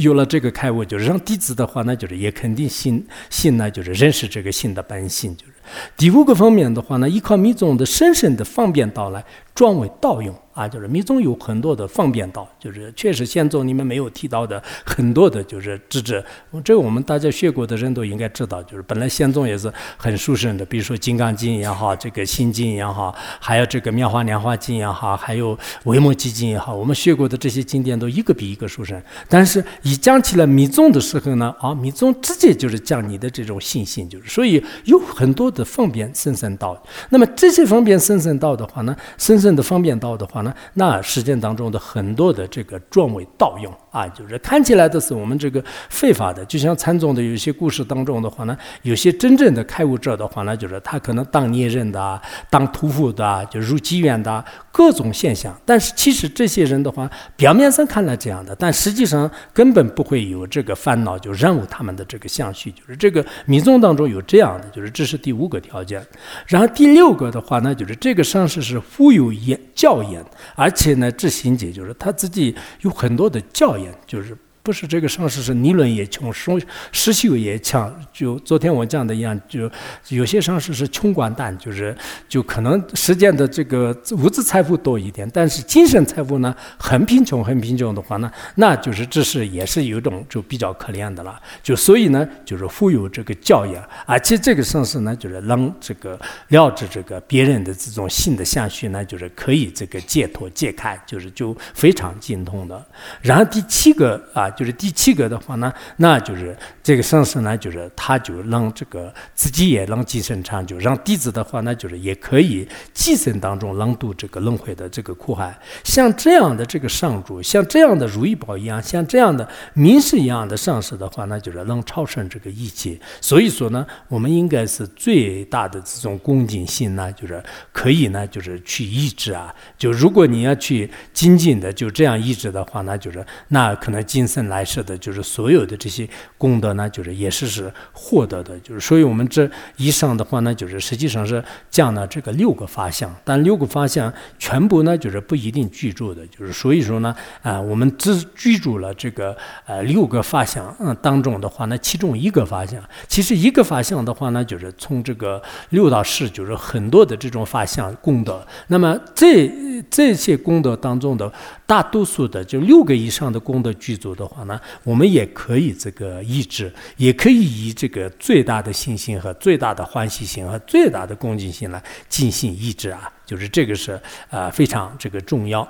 有了这个开悟，就是让弟子的话呢，就是也肯定信信呢，就是认识这个心的本性，就是第五个方面的话呢，依靠密宗的深深的方便道来转为道用。啊，就是密宗有很多的方便道，就是确实先宗你们没有提到的很多的，就是智者，这我们大家学过的人都应该知道，就是本来先宗也是很殊胜的，比如说《金刚经》也好，这个《心经》也好，还有这个《妙华莲华经》也好，还有《维摩诘经》也好，我们学过的这些经典都一个比一个殊胜。但是一讲起了密宗的时候呢，啊，密宗直接就是讲你的这种信心，就是所以有很多的方便深深道。那么这些方便深深道的话呢，深深的方便道的话呢。那实践当中的很多的这个状为盗用啊，就是看起来的是我们这个非法的，就像禅宗的有些故事当中的话呢，有些真正的开悟者的话呢，就是他可能当孽人的、当屠夫的、就入妓院的各种现象。但是其实这些人的话，表面上看来这样的，但实际上根本不会有这个烦恼，就任务他们的这个相续，就是这个密宗当中有这样的，就是这是第五个条件。然后第六个的话呢，就是这个上师是富有言教言。而且呢，智行解就是他自己有很多的教研，就是。不是这个上师是理论也穷，实实修也强。就昨天我讲的一样，就有些上师是穷光蛋，就是就可能实践的这个物质财富多一点，但是精神财富呢很贫穷，很贫穷的话呢，那就是这是也是有种就比较可怜的了。就所以呢，就是富有这个教养，而且这个上师呢，就是能这个了知这个别人的这种性的相续呢，就是可以这个解脱解开，就是就非常精通的。然后第七个啊。就是第七个的话呢，那就是这个上师呢，就是他就让这个自己也让寄生长就让弟子的话呢，就是也可以寄生当中让度这个轮回的这个苦海。像这样的这个上主，像这样的如意宝一样，像这样的名士一样的上师的话呢，就是能超胜这个一切。所以说呢，我们应该是最大的这种恭敬心呢，就是可以呢，就是去抑制啊。就如果你要去精进的就这样抑制的话呢，就是那可能今生。来世的，就是所有的这些功德呢，就是也是是获得的，就是所以我们这以上的话呢，就是实际上是讲了这个六个法相，但六个法相全部呢，就是不一定居住的，就是所以说呢，啊，我们只居住了这个呃六个法相嗯当中的话呢，其中一个法相，其实一个法相的话呢，就是从这个六到十，就是很多的这种法相功德，那么这这些功德当中的大多数的就六个以上的功德剧组的。话呢，我们也可以这个抑制，也可以以这个最大的信心和最大的欢喜心和最大的恭敬心来进行抑制啊，就是这个是啊非常这个重要。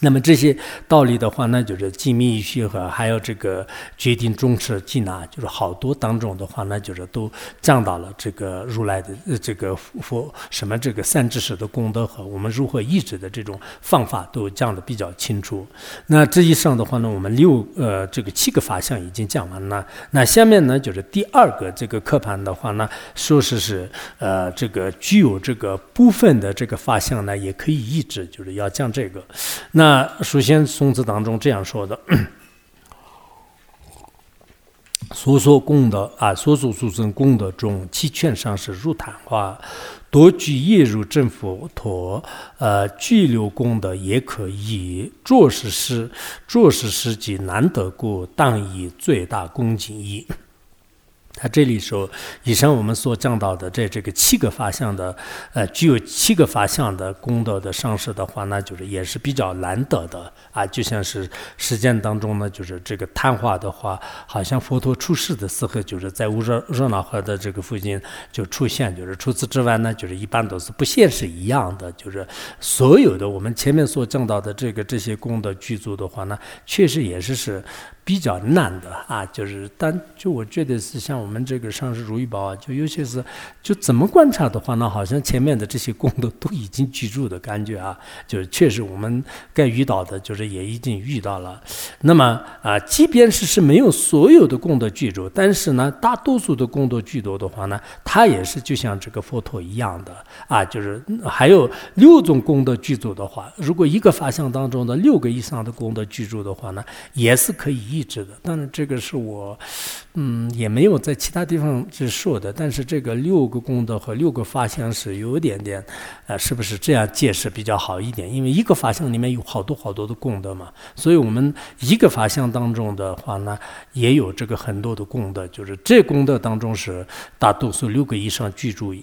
那么这些道理的话呢，就是精密一些和还有这个决定终止进纳，就是好多当中的话呢，就是都讲到了这个如来的这个佛什么这个三知识的功德和我们如何抑制的这种方法都讲的比较清楚。那这以上的话呢，我们六呃这个七个法相已经讲完了。那下面呢就是第二个这个课盘的话呢，说是是呃这个具有这个部分的这个法相呢，也可以抑制，就是要讲这个那。那首先，宋词当中这样说的：“ (coughs) 所说功德啊，所说诸生功德中，其全上是如昙花，多具业入正佛陀。呃，具留功德也可以，做是事，做是事迹难得过，当以最大恭敬意。”他这里说，以上我们所讲到的这这个七个法相的，呃，具有七个法相的功德的上师的话，那就是也是比较难得的啊。就像是实践当中呢，就是这个谈话的话，好像佛陀出世的时候，就是在乌热热闹河的这个附近就出现，就是除此之外呢，就是一般都是不现实一样的。就是所有的我们前面所讲到的这个这些功德具足的话呢，确实也是是。比较难的啊，就是，但就我觉得是像我们这个上师如意宝啊，就尤其是就怎么观察的话呢，好像前面的这些功德都已经居住的感觉啊，就是确实我们该遇到的，就是也已经遇到了。那么啊，即便是是没有所有的功德具足，但是呢，大多数的功德具足的话呢，它也是就像这个佛陀一样的啊，就是还有六种功德具足的话，如果一个法相当中的六个以上的功德具足的话呢，也是可以。意志的，当然这个是我，嗯，也没有在其他地方去说的。但是这个六个功德和六个法相是有一点点，呃，是不是这样解释比较好一点？因为一个法相里面有好多好多的功德嘛，所以我们一个法相当中的话呢，也有这个很多的功德，就是这功德当中是大多数六个以上居住。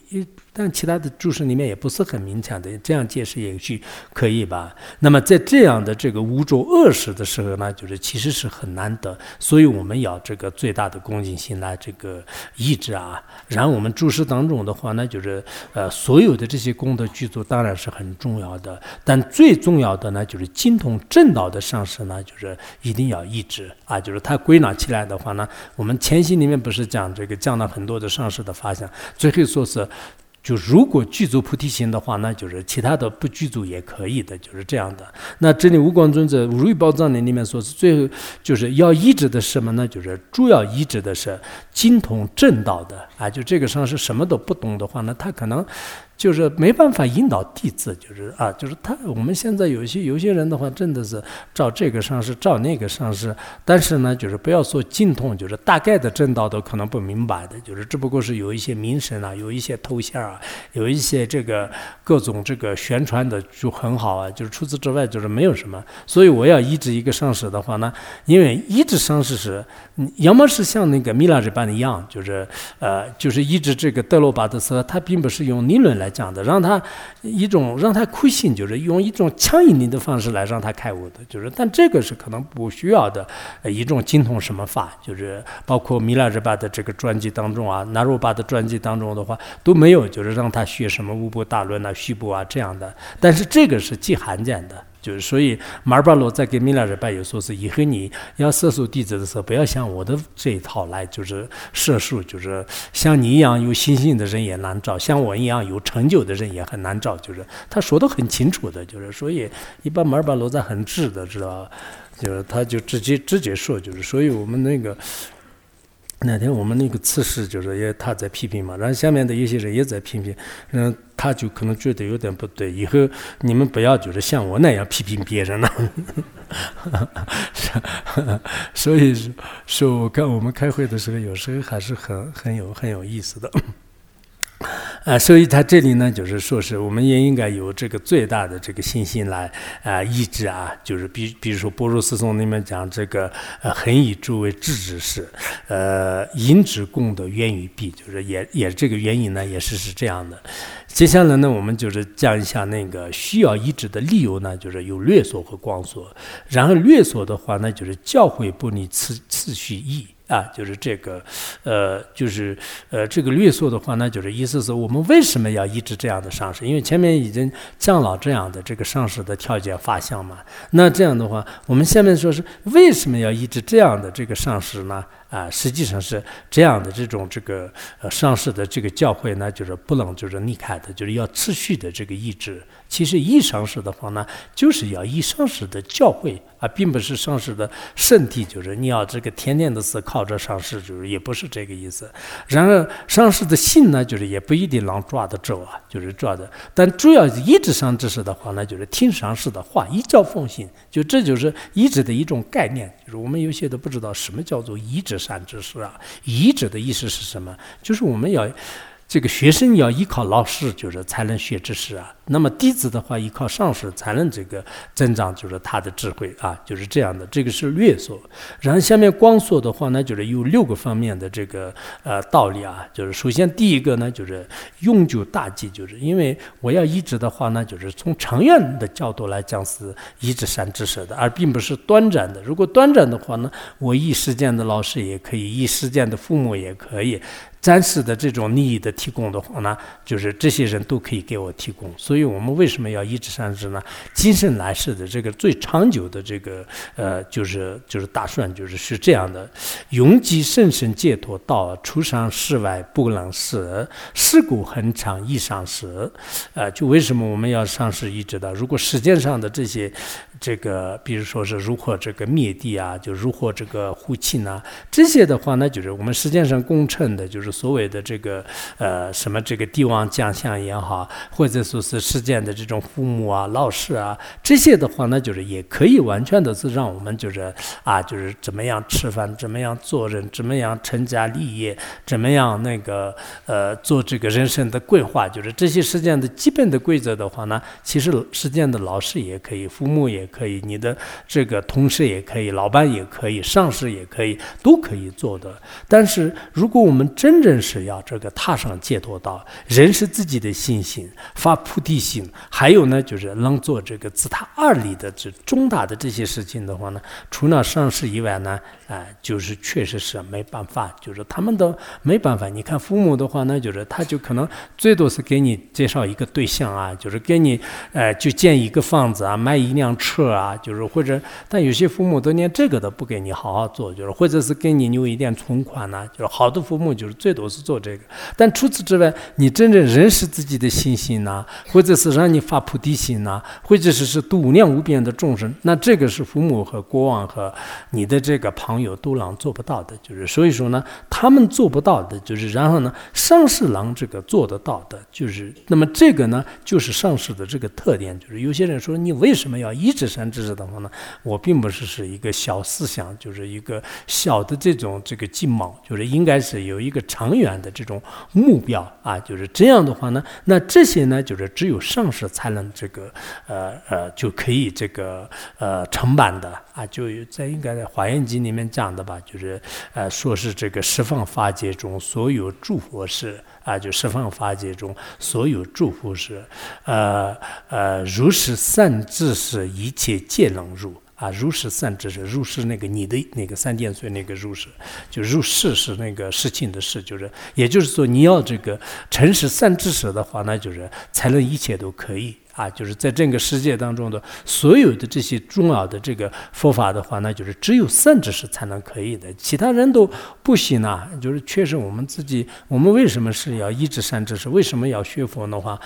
但其他的注释里面也不是很明显的，这样解释也许可以吧。那么在这样的这个污浊恶事的时候呢，就是其实是很难得，所以我们要这个最大的恭敬心来这个抑制啊。然后我们注释当中的话呢，就是呃所有的这些功德具足当然是很重要的，但最重要的呢就是精通正道的上师呢，就是一定要抑制啊。就是他归纳起来的话呢，我们前期里面不是讲这个讲了很多的上师的发现，最后说是。就如果具足菩提心的话，那就是其他的不具足也可以的，就是这样的。那这里无光尊者如意宝藏里里面说是最后就是要医治的什么呢？就是主要医治的是精通正道的啊。就这个上是什么都不懂的话呢，他可能。就是没办法引导弟子，就是啊，就是他。我们现在有些有些人的话，真的是照这个上师，照那个上师。但是呢，就是不要说精通，就是大概的正道都可能不明白的。就是只不过是有一些名声啊，有一些头衔啊，有一些这个各种这个宣传的就很好啊。就是除此之外，就是没有什么。所以我要医治一个上师的话呢，因为医治上师是，要么是像那个米拉这般一样，就是呃，就是一直这个德罗巴的时候，他并不是用理论来。讲的，让他一种让他苦心，就是用一种强引力的方式来让他开悟的，就是，但这个是可能不需要的一种精通什么法，就是包括米拉日巴的这个专辑当中啊，纳鲁巴的专辑当中的话都没有，就是让他学什么五部大论啊、虚部啊这样的，但是这个是极罕见的。就是，所以马尔巴罗在给米拉日拜有说是，以后你要射术弟子的时候，不要像我的这一套来，就是射术，就是像你一样有心性的人也难找，像我一样有成就的人也很难找。就是他说的很清楚的，就是所以一般马尔巴罗在很直的，知道吧？就是他就直接直接说，就是所以我们那个。那天我们那个测试就是也他在批评嘛，然后下面的一些人也在批评，嗯，他就可能觉得有点不对，以后你们不要就是像我那样批评别人了。(laughs) 所以说，我看我们开会的时候，有时候还是很很有很有意思的。啊，所以他这里呢，就是说是我们也应该有这个最大的这个信心来啊，抑制啊，就是比比如说《般若斯颂》里面讲这个呃，恒以诸为智之事，呃，因之功德源于彼，就是也也这个原因呢，也是是这样的。接下来呢，我们就是讲一下那个需要抑制的理由呢，就是有略所和广所。然后略所的话呢，就是教诲不离次次序义。啊，就是这个，呃，就是呃，这个律所的话呢，就是意思是我们为什么要抑制这样的上市？因为前面已经降了这样的这个上市的条件发项嘛。那这样的话，我们下面说是为什么要抑制这样的这个上市呢？啊，实际上是这样的，这种这个呃上市的这个教会呢，就是不能就是离开的，就是要持续的这个抑制。其实一上市的话呢，就是要一上市的教会啊，并不是上市的身体，就是你要这个天天的是靠着上市，就是也不是这个意思。然而上市的信呢，就是也不一定能抓得住啊，就是抓的。但主要一直上知识的话呢，就是听上市的话，一教奉行，就这就是一直的一种概念。就是我们有些都不知道什么叫做一直上知识啊，一直的意思是什么？就是我们要。这个学生要依靠老师，就是才能学知识啊。那么弟子的话，依靠上师才能这个增长，就是他的智慧啊，就是这样的。这个是略说。然后下面光说的话呢，就是有六个方面的这个呃道理啊。就是首先第一个呢，就是用久大计，就是因为我要医治的话呢，就是从长远的角度来讲是医治善知识的，而并不是短暂的。如果短暂的话呢，我一时间的老师也可以，一时间的父母也可以。暂时的这种利益的提供的话呢，就是这些人都可以给我提供，所以我们为什么要一直善知呢？今生来世的这个最长久的这个呃，就是就是打算就是是这样的：永积甚深解脱道，出上世外不能死，世故恒长易上舍。呃，就为什么我们要上世一直的？如果时间上的这些。这个，比如说是如何这个灭地啊，就如何这个护气呢？这些的话呢，就是我们实践上共称的，就是所谓的这个呃什么这个帝王将相也好，或者说是实践的这种父母啊、老师啊，这些的话呢，就是也可以完全的是让我们就是啊，就是怎么样吃饭，怎么样做人，怎么样成家立业，怎么样那个呃做这个人生的规划，就是这些实践的基本的规则的话呢，其实实践的老师也可以，父母也。可以，你的这个同事也可以，老板也可以，上司也可以，都可以做的。但是，如果我们真正是要这个踏上解脱道，人是自己的信心，发菩提心，还有呢，就是能做这个自他二理的这重大的这些事情的话呢，除了上市以外呢，哎，就是确实是没办法，就是他们都没办法。你看父母的话呢，就是他就可能最多是给你介绍一个对象啊，就是给你，呃，就建一个房子啊，买一辆车。车啊，就是或者，但有些父母都连这个都不给你好好做，就是或者是给你留一点存款呢，就是好的父母就是最多是做这个。但除此之外，你真正认识自己的信心呐，或者是让你发菩提心呐，或者是是度无量无边的众生，那这个是父母和国王和你的这个朋友都能做不到的。就是所以说呢，他们做不到的，就是然后呢，上士郎这个做得到的，就是那么这个呢，就是上士的这个特点，就是有些人说你为什么要一直。山知识的话呢，我并不是是一个小思想，就是一个小的这种这个计谋，就是应该是有一个长远的这种目标啊，就是这样的话呢，那这些呢，就是只有上师才能这个呃呃就可以这个呃承办的啊，就在应该在华严经里面讲的吧，就是呃说是这个十方法界中所有诸佛是。啊，就十方法界中所有诸佛是，呃呃，如是善知识，一切皆能入。啊，如是善知识，入是那个你的那个三点水那个入是，就入世是那个事情的事，就是，也就是说，你要这个诚实善知识的话，那就是才能一切都可以。啊，就是在这个世界当中的所有的这些重要的这个佛法的话，那就是只有善知识才能可以的，其他人都不行啊。就是确实我们自己，我们为什么是要医治善知识？为什么要学佛的话？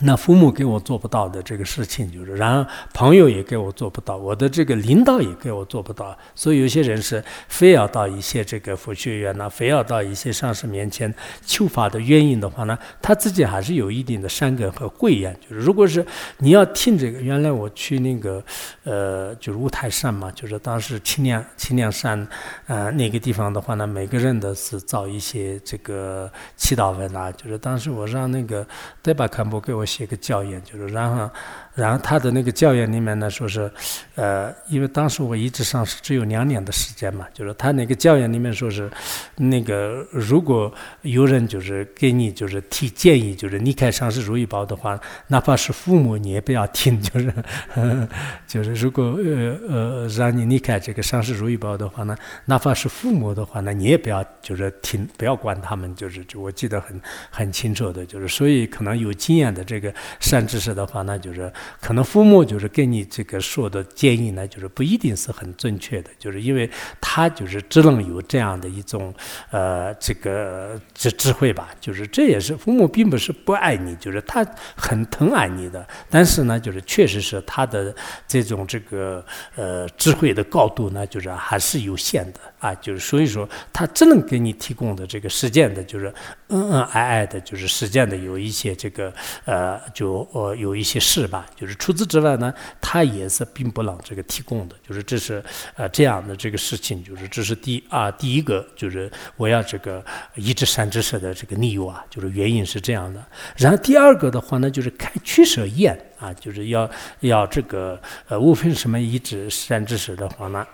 那父母给我做不到的这个事情，就是，然后朋友也给我做不到，我的这个领导也给我做不到，所以有些人是非要到一些这个佛学院呐，非要到一些上师面前求法的原因的话呢，他自己还是有一定的善根和慧眼。就是如果是你要听这个，原来我去那个呃，就是五台山嘛，就是当时清凉清凉山，呃，那个地方的话呢，每个人都是造一些这个祈祷文啊，就是当时我让那个德巴堪布给我。写个教研，就是然后。然后他的那个教研里面呢，说是，呃，因为当时我一直上是只有两年的时间嘛，就是他那个教研里面说是，那个如果有人就是给你就是提建议，就是离开上市如意宝的话，哪怕是父母你也不要听，就是，(laughs) 就是如果呃呃让你离开这个上市如意宝的话呢，哪怕是父母的话呢，你也不要就是听，不要管他们，就是就我记得很很清楚的，就是所以可能有经验的这个善知识的话呢，就是。可能父母就是给你这个说的建议呢，就是不一定是很正确的，就是因为他就是只能有这样的一种呃这个智智慧吧，就是这也是父母并不是不爱你，就是他很疼爱你的，但是呢，就是确实是他的这种这个呃智慧的高度呢，就是还是有限的。啊，就是所以说，他只能给你提供的这个实践的，就是恩恩爱爱的，就是实践的有一些这个呃，就呃有一些事吧。就是除此之外呢，他也是并不能这个提供的。就是这是呃这样的这个事情，就是这是第啊第一个，就是我要这个一直善知识的这个理由啊，就是原因是这样的。然后第二个的话呢，就是开取舍宴啊，就是要要这个呃，无非什么一直善知识的话呢。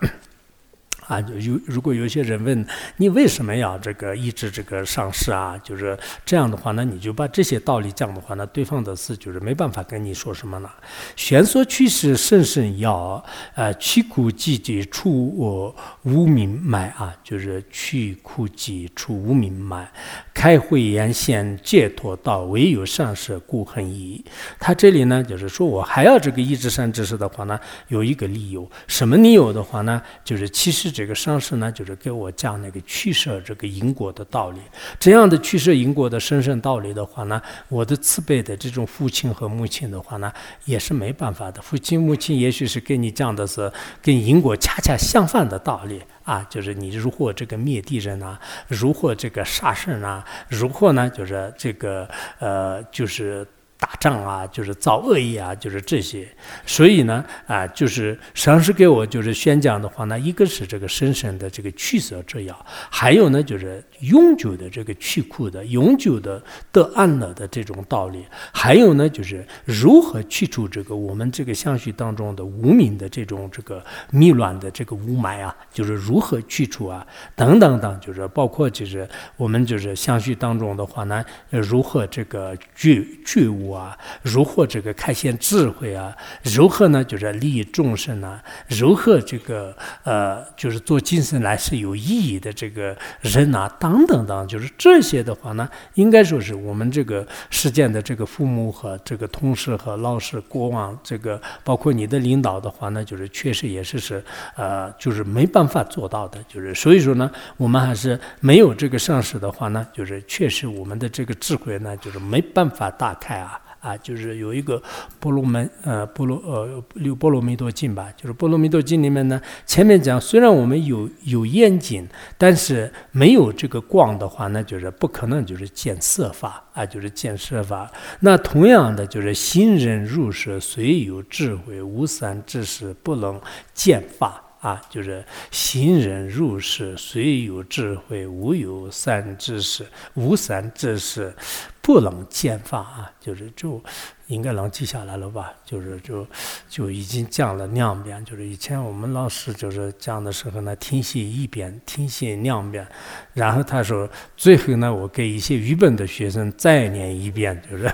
啊，有如果有些人问你为什么要这个抑制这个上市啊，就是这样的话呢，你就把这些道理讲的话呢，对方的是就是没办法跟你说什么了。玄说趋势甚甚要，呃，去苦寂寂除我无明脉啊，就是去苦寂除无明脉，开慧眼现解脱道，唯有上市故恒矣。他这里呢，就是说我还要这个抑制善知识的话呢，有一个理由，什么理由的话呢，就是其实这。这个上师呢，就是给我讲那个取舍这个因果的道理。这样的取舍因果的神圣道理的话呢，我的慈悲的这种父亲和母亲的话呢，也是没办法的。父亲母亲也许是跟你讲的是跟因果恰恰相反的道理啊，就是你如何这个灭地人啊，如何这个杀生啊，如何呢，就是这个呃，就是。打仗啊，就是造恶业啊，就是这些。所以呢，啊，就是上师给我就是宣讲的话呢，一个是这个深深的这个去舍之要，还有呢就是永久的这个去苦的、永久的得安乐的这种道理，还有呢就是如何去除这个我们这个相续当中的无名的这种这个迷乱的这个雾霾啊，就是如何去除啊，等等等，就是包括就是我们就是相续当中的话呢，如何这个觉觉悟。啊，如何这个开显智慧啊？如何呢？就是利益众生啊？如何这个呃，就是做精神来是有意义的这个人啊？等等等，就是这些的话呢，应该说是我们这个实践的这个父母和这个同事和老师、国王，这个包括你的领导的话呢，就是确实也是是呃，就是没办法做到的。就是所以说呢，我们还是没有这个上师的话呢，就是确实我们的这个智慧呢，就是没办法打开啊。啊，就是有一个波罗门，呃，波罗，呃，六波罗蜜多经吧。就是波罗蜜多经里面呢，前面讲，虽然我们有有眼睛，但是没有这个光的话，那就是不可能就是见色法啊，就是见色法。那同样的，就是行人入世，虽有智慧，无三知识，不能见法。啊，就是行人入世，虽有智慧，无有三知识，无三知识，不能见法啊，就是就。应该能记下来了吧？就是就就已经讲了两遍。就是以前我们老师就是讲的时候呢，听写一遍，听写两遍。然后他说，最后呢，我给一些愚笨的学生再念一遍，就是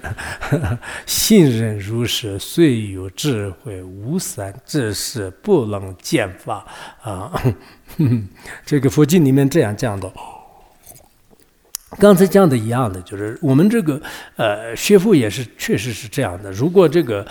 (laughs) 信任如是，虽有智慧，无三知识，不能见法啊。(laughs) 这个佛经里面这样讲的。刚才讲的一样的，就是我们这个呃学佛也是确实是这样的。如果这个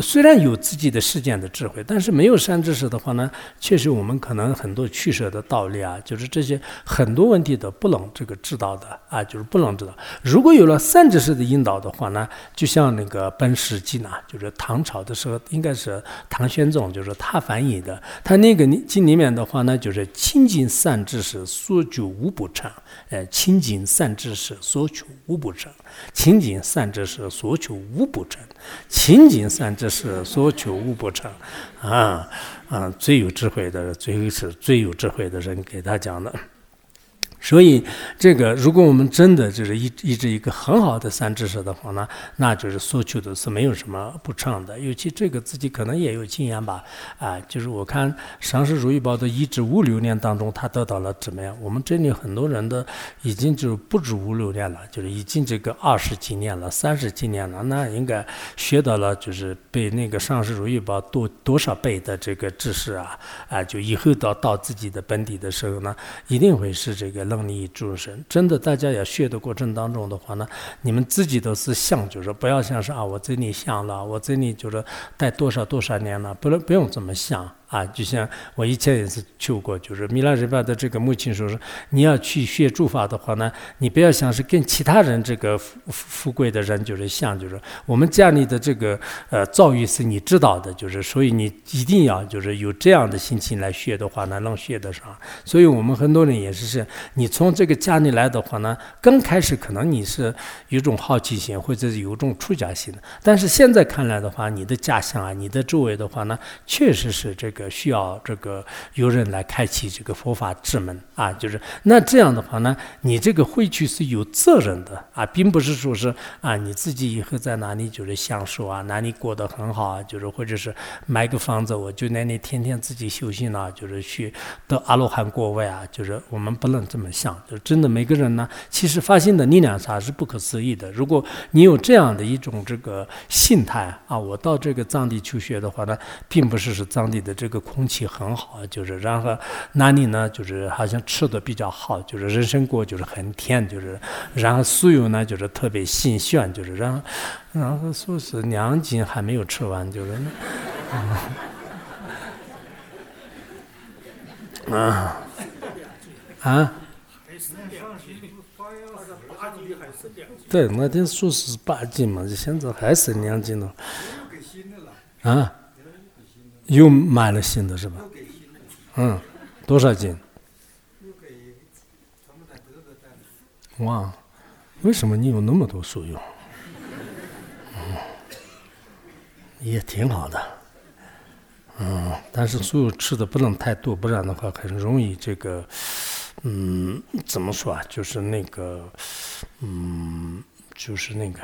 虽然有自己的世间的智慧，但是没有善知识的话呢，确实我们可能很多取舍的道理啊，就是这些很多问题都不能这个知道的啊，就是不能知道。如果有了善知识的引导的话呢，就像那个《本史记》呢，就是唐朝的时候，应该是唐玄宗，就是他翻译的。他那个经里面的话呢，就是亲近善知识，所求无不成。呃，亲近。善知识所求无不成，清净善知识所求无不成，清净善知识所求无不成，啊啊！最有智慧的，最后是最有智慧的人给他讲的。所以，这个如果我们真的就是一一直一个很好的三知识的话呢，那就是所求的是没有什么不成的。尤其这个自己可能也有经验吧，啊，就是我看上师如意宝的一至五六年当中，他得到了怎么样？我们这里很多人的已经就是不止五六年了，就是已经这个二十几年了、三十几年了，那应该学到了就是被那个上师如意宝多多少倍的这个知识啊，啊，就以后到到自己的本地的时候呢，一定会是这个。你诸神，真的，大家要学的过程当中的话呢，你们自己都是想，就是不要像是啊，我这里想了，我这里就是待多少多少年了，不能不用这么想。啊，就像我以前也是去过，就是米拉日巴的这个母亲说是，你要去学诸法的话呢，你不要想是跟其他人这个富富贵的人就是像，就是我们家里的这个呃遭遇是你知道的，就是所以你一定要就是有这样的心情来学的话呢，能学得上。所以我们很多人也是是，你从这个家里来的话呢，刚开始可能你是有种好奇心或者是有种出家心的，但是现在看来的话，你的家乡啊，你的周围的话呢，确实是这个。需要这个有人来开启这个佛法之门啊，就是那这样的话呢，你这个回去是有责任的啊，并不是说是啊你自己以后在哪里就是享受啊，哪里过得很好啊，就是或者是买个房子，我就那里天天自己修行啊，就是去得阿罗汉果位啊，就是我们不能这么想，就真的每个人呢，其实发心的力量啥是不可思议的。如果你有这样的一种这个心态啊，我到这个藏地求学的话呢，并不是是藏地的这。这个空气很好，就是然后那里呢，就是好像吃的比较好，就是人参果就是很甜，就是然后酥油呢就是特别新鲜，就是然后然后说是两斤还没有吃完，就是啊？啊，对，那天说是八斤嘛，现在还剩两斤了，啊。又买了新的是吧？嗯，多少斤？哇，为什么你有那么多书用？嗯，也挺好的。嗯，但是书吃的不能太多，不然的话很容易这个，嗯，怎么说啊？就是那个，嗯，就是那个，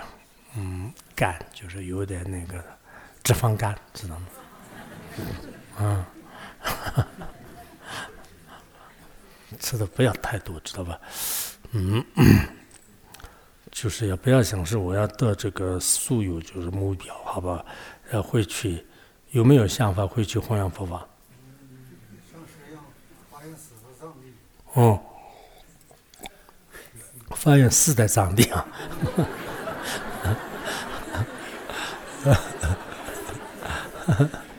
嗯，肝，就是有点那个脂肪肝，知道吗？啊，(laughs) 吃的不要太多，知道吧？嗯，(clears throat) 就是要不要想是我要得这个素有就是目标，好吧？要回去有没有想法回去弘扬佛法？哦，发现四代藏地啊。(laughs) (laughs)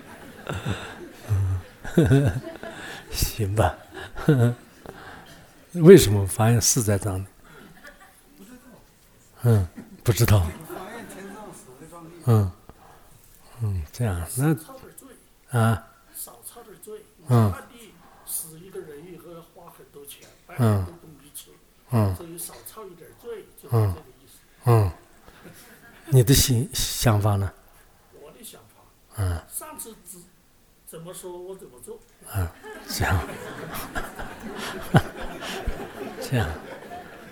(laughs) 行吧，(laughs) 为什么发现是在这里？嗯，不知道。嗯，嗯，这样那啊。少抄点罪。嗯。嗯。所以少抄一点罪，就是这个意思。嗯。你的想想法呢？我的想法。嗯。上次只。怎么说我怎么做？啊，这样，这样，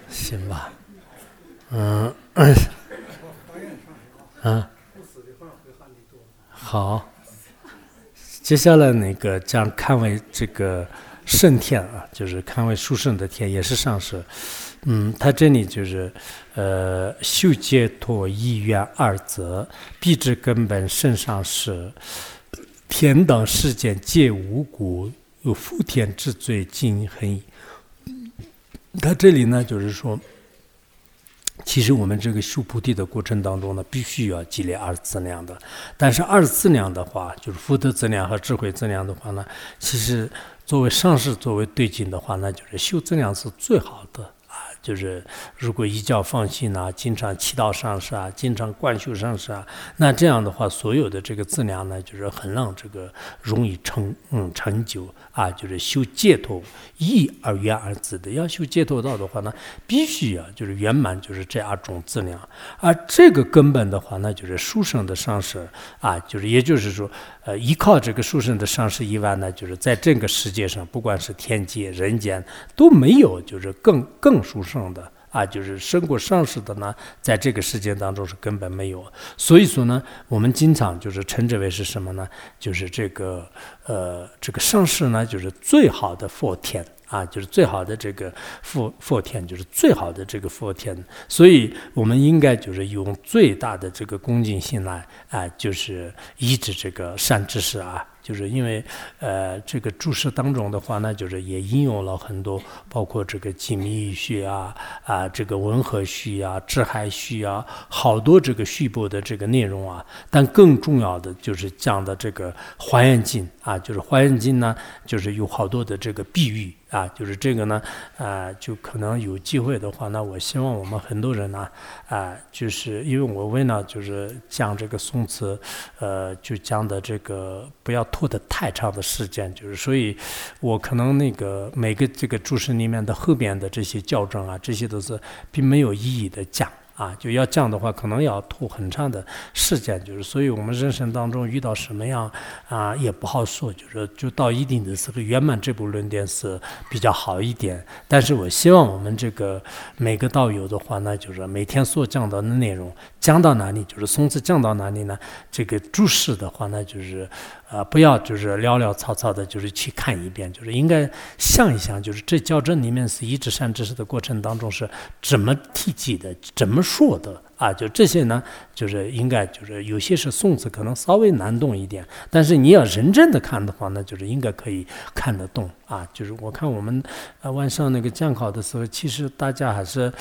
行吧，嗯，啊，好，接下来那个将看为这个圣天啊，就是看为殊胜的天，也是上师，嗯，他这里就是呃，修解脱意愿二则，必知根本圣上师。天道世间皆无故，有福天之罪尽恒。他这里呢，就是说，其实我们这个修菩提的过程当中呢，必须要积累二资粮的。但是二资粮的话，就是福德资量和智慧资量的话呢，其实作为上士作为对境的话，那就是修资量是最好的。就是如果一觉放心啊，经常祈祷上师啊，经常灌修上师啊，那这样的话，所有的这个资粮呢，就是很让这个容易成嗯成就啊，就是修解脱一而圆而自的。要修解脱道的话呢，必须啊，就是圆满，就是这二种资粮。而这个根本的话，那就是书生的上师啊，就是也就是说。呃，依靠这个书生的上师以外呢，就是在这个世界上，不管是天界、人间，都没有就是更更殊胜上的啊，就是胜过上师的呢，在这个世界当中是根本没有。所以说呢，我们经常就是称之为是什么呢？就是这个呃，这个上师呢，就是最好的佛天。啊，就是最好的这个佛佛天，就是最好的这个佛天，所以我们应该就是用最大的这个恭敬心来啊，就是医治这个善知识啊。就是因为呃这个注释当中的话呢，就是也应用了很多，包括这个紧密序啊啊这个文和序啊、致海序啊，好多这个序部的这个内容啊。但更重要的就是讲的这个《华严经》啊，就是《华严经》呢，就是有好多的这个比喻。啊，就是这个呢，啊，就可能有机会的话那，我希望我们很多人呢，啊，就是因为我为了，就是讲这个宋词，呃，就讲的这个不要拖得太长的时间，就是所以，我可能那个每个这个注释里面的后边的这些校正啊，这些都是并没有意义的讲。啊，就要降的话，可能要拖很长的时间，就是，所以我们人生当中遇到什么样啊，也不好说，就是就到一定的时候圆满这部论点是比较好一点。但是我希望我们这个每个道友的话呢，就是每天所讲到的内容讲到哪里，就是从此讲到哪里呢？这个注释的话呢，就是。啊，不要就是潦潦草草的，就是去看一遍，就是应该想一想，就是这教证里面是一知善知识的过程当中是怎么提及的，怎么说的。啊，就这些呢，就是应该就是有些是宋词，可能稍微难懂一点，但是你要认真的看的话呢，就是应该可以看得懂啊。就是我看我们呃晚上那个讲考的时候，其实大家还是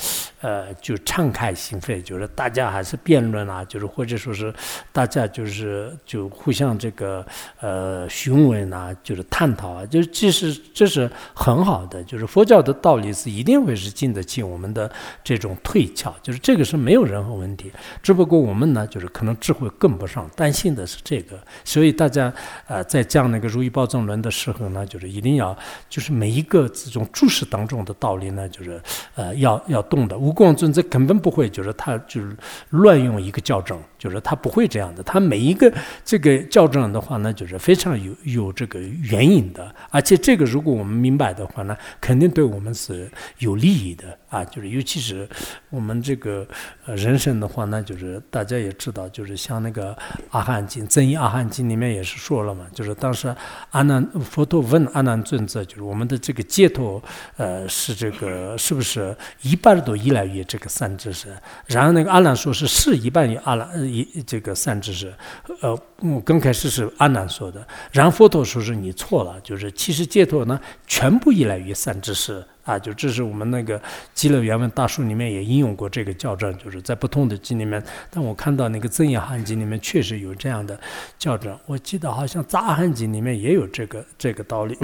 呃就敞开心扉，就是大家还是辩论啊，就是或者说是大家就是就互相这个呃询问啊，就是探讨啊，就是其实这是很好的，就是佛教的道理是一定会是经得起我们的这种推敲，就是这个是没有任何。问题，只不过我们呢，就是可能智慧跟不上，担心的是这个，所以大家呃在讲那个《如意宝藏论》的时候呢，就是一定要，就是每一个这种注释当中的道理呢，就是呃要要懂的。不光尊者根本不会，就是他就是乱用一个校正，就是他不会这样的。他每一个这个校正的话呢，就是非常有有这个原因的，而且这个如果我们明白的话呢，肯定对我们是有利益的啊，就是尤其是我们这个呃人。生的话，呢就是大家也知道，就是像那个《阿含经》《增益阿含经》里面也是说了嘛，就是当时阿难佛陀问阿难尊者，就是我们的这个解脱，呃，是这个是不是一半都依赖于这个三知识？然后那个阿难说是是一半于阿难一这个三知识，呃，刚开始是阿难说的，然后佛陀说是你错了，就是其实解脱呢全部依赖于三知识。啊，就这是我们那个《极乐原文大书》里面也应用过这个校正，就是在不同的经里面。但我看到那个《增益汉经》里面确实有这样的校正，我记得好像《杂汉经》里面也有这个这个道理。